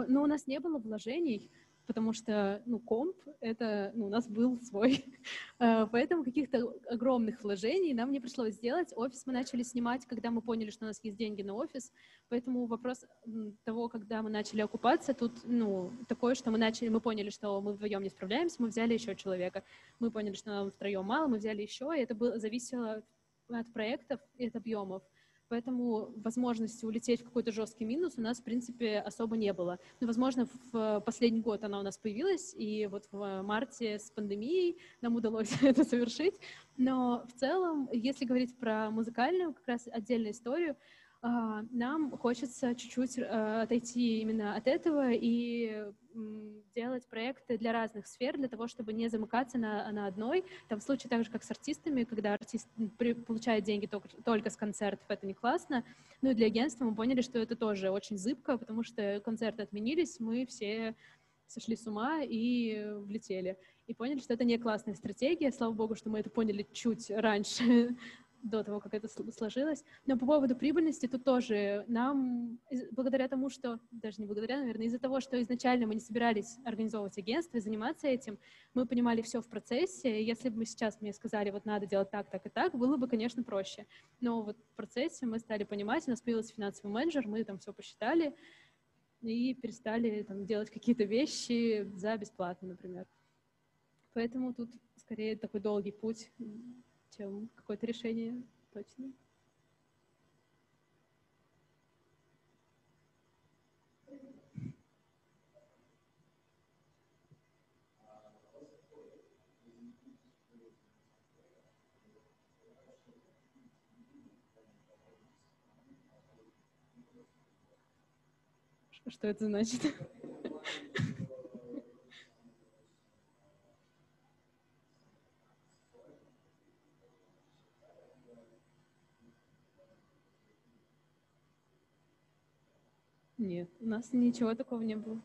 но у нас не было вложений, потому что, ну, комп — это, ну, у нас был свой. А, поэтому каких-то огромных вложений нам не пришлось сделать. Офис мы начали снимать, когда мы поняли, что у нас есть деньги на офис. Поэтому вопрос того, когда мы начали окупаться, тут, ну, такое, что мы начали, мы поняли, что мы вдвоем не справляемся, мы взяли еще человека. Мы поняли, что нам втроем мало, мы взяли еще, и это было, зависело от проектов и от объемов. Поэтому возможности улететь в какой-то жесткий минус у нас, в принципе, особо не было. Но, возможно, в последний год она у нас появилась, и вот в марте с пандемией нам удалось это совершить. Но в целом, если говорить про музыкальную как раз отдельную историю, нам хочется чуть-чуть э, отойти именно от этого и делать проекты для разных сфер, для того, чтобы не замыкаться на, на одной. Там в случае так же, как с артистами, когда артист получает деньги только, только с концертов, это не классно. Ну и для агентства мы поняли, что это тоже очень зыбко, потому что концерты отменились, мы все сошли с ума и влетели. И поняли, что это не классная стратегия. Слава богу, что мы это поняли чуть раньше до того, как это сложилось. Но по поводу прибыльности тут тоже нам, благодаря тому, что, даже не благодаря, наверное, из-за того, что изначально мы не собирались организовывать агентство и заниматься этим, мы понимали все в процессе. И если бы мы сейчас мне сказали, вот надо делать так, так и так, было бы, конечно, проще. Но вот в процессе мы стали понимать, у нас появился финансовый менеджер, мы там все посчитали и перестали там, делать какие-то вещи за бесплатно, например. Поэтому тут скорее такой долгий путь чем какое-то решение точно. Что это значит? Нет, у нас ничего такого не было.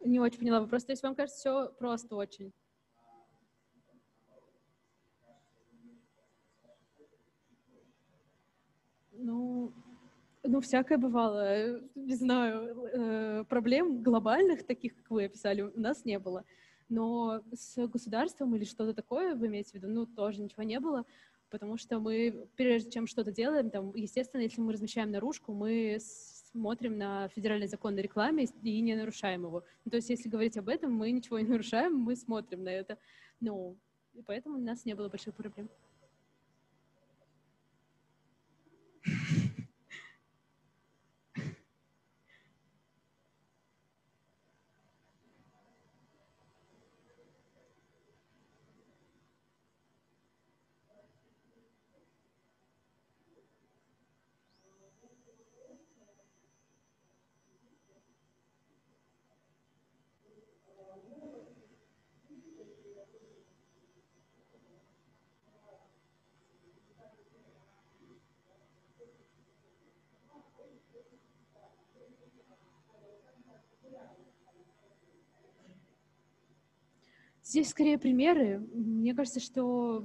Не очень поняла вопрос. То есть вам кажется, все просто очень? Ну, ну, всякое бывало. Не знаю, э, проблем глобальных, таких, как вы описали, у нас не было. Но с государством или что-то такое, вы имеете в виду, ну, тоже ничего не было, потому что мы, прежде чем что-то делаем, там, естественно, если мы размещаем наружку, мы смотрим на федеральный закон о рекламе и не нарушаем его. Ну, то есть, если говорить об этом, мы ничего не нарушаем, мы смотрим на это. Ну, и поэтому у нас не было больших проблем. Здесь скорее примеры. Мне кажется, что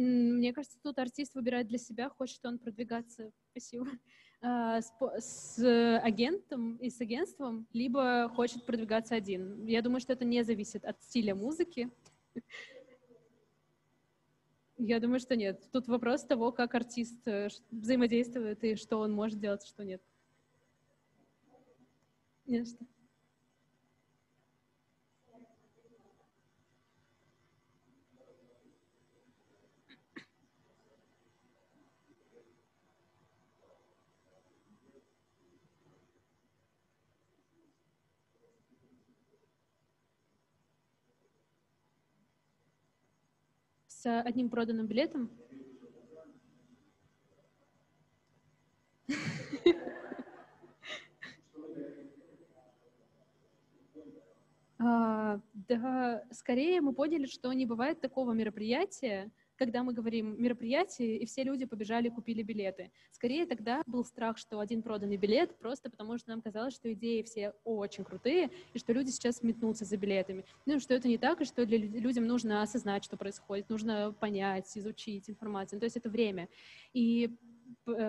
Мне кажется, тут артист выбирает для себя, хочет он продвигаться, спасибо, а, с, с агентом и с агентством, либо хочет продвигаться один. Я думаю, что это не зависит от стиля музыки. Я думаю, что нет. Тут вопрос того, как артист э, взаимодействует и что он может делать, что нет. Не что. С одним проданным билетом. А, да, скорее мы поняли, что не бывает такого мероприятия, когда мы говорим мероприятие, и все люди побежали купили билеты. Скорее тогда был страх, что один проданный билет, просто потому что нам казалось, что идеи все очень крутые, и что люди сейчас метнутся за билетами. Ну, что это не так, и что для людям нужно осознать, что происходит, нужно понять, изучить информацию. Ну, то есть это время. И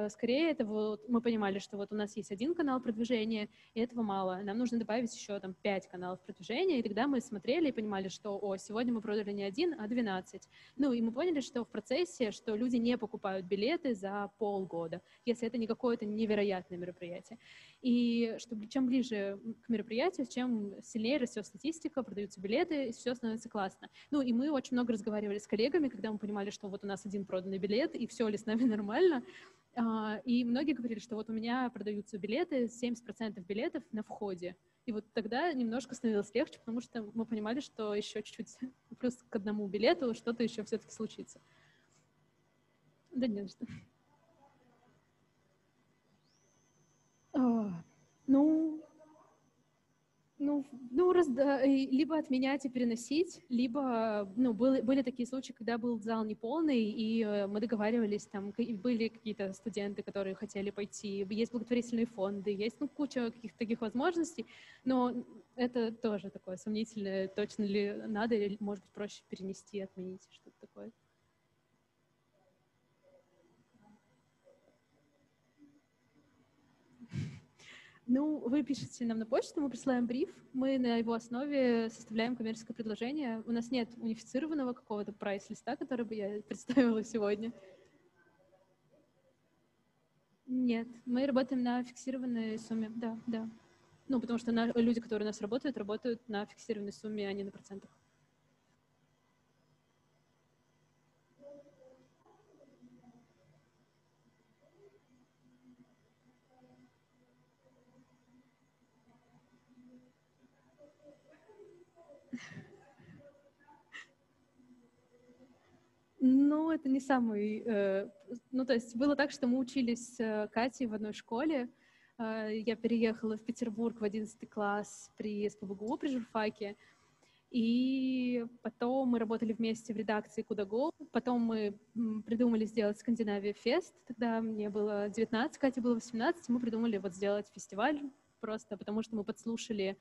скорее это вот мы понимали, что вот у нас есть один канал продвижения, и этого мало. Нам нужно добавить еще там пять каналов продвижения, и тогда мы смотрели и понимали, что, о, сегодня мы продали не один, а 12. Ну, и мы поняли, что в процессе, что люди не покупают билеты за полгода, если это не какое-то невероятное мероприятие. И что чем ближе к мероприятию, чем сильнее растет статистика, продаются билеты, и все становится классно. Ну, и мы очень много разговаривали с коллегами, когда мы понимали, что вот у нас один проданный билет, и все ли с нами нормально. А, и многие говорили, что вот у меня продаются билеты, 70% билетов на входе. И вот тогда немножко становилось легче, потому что мы понимали, что еще чуть-чуть плюс к одному билету что-то еще все-таки случится. Да нет, что. А, ну, ну, ну раз, либо отменять и переносить, либо, ну, были, были такие случаи, когда был зал неполный, и э, мы договаривались, там, были какие-то студенты, которые хотели пойти, есть благотворительные фонды, есть, ну, куча каких-то таких возможностей, но это тоже такое сомнительное, точно ли надо, или, может быть, проще перенести, отменить, что-то такое. Ну, вы пишете нам на почту, мы присылаем бриф, мы на его основе составляем коммерческое предложение. У нас нет унифицированного какого-то прайс-листа, который бы я представила сегодня. Нет, мы работаем на фиксированной сумме, да, да. Ну, потому что на, люди, которые у нас работают, работают на фиксированной сумме, а не на процентах. Ну, это не самый... Э, ну, то есть было так, что мы учились с э, Катей в одной школе. Э, я переехала в Петербург в 11 класс при СПБГУ, при журфаке. И потом мы работали вместе в редакции Кудаго. Потом мы придумали сделать Скандинавия Фест. Тогда мне было 19, Кате было 18. Мы придумали вот сделать фестиваль просто потому, что мы подслушали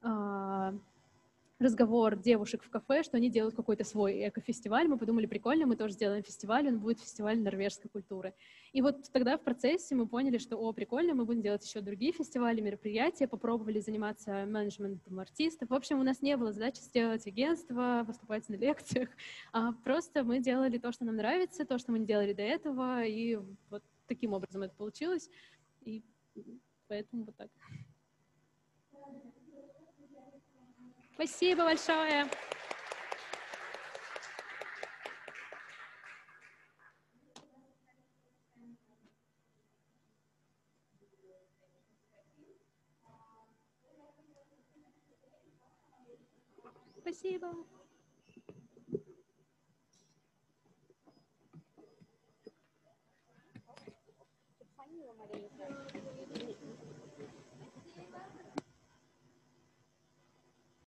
а, разговор девушек в кафе, что они делают какой-то свой экофестиваль. Мы подумали, прикольно, мы тоже сделаем фестиваль, он будет фестиваль норвежской культуры. И вот тогда в процессе мы поняли, что, о, прикольно, мы будем делать еще другие фестивали, мероприятия, попробовали заниматься менеджментом артистов. В общем, у нас не было задачи сделать агентство, выступать на лекциях, а просто мы делали то, что нам нравится, то, что мы не делали до этого, и вот таким образом это получилось. И поэтому вот так. Спасибо большое. Спасибо.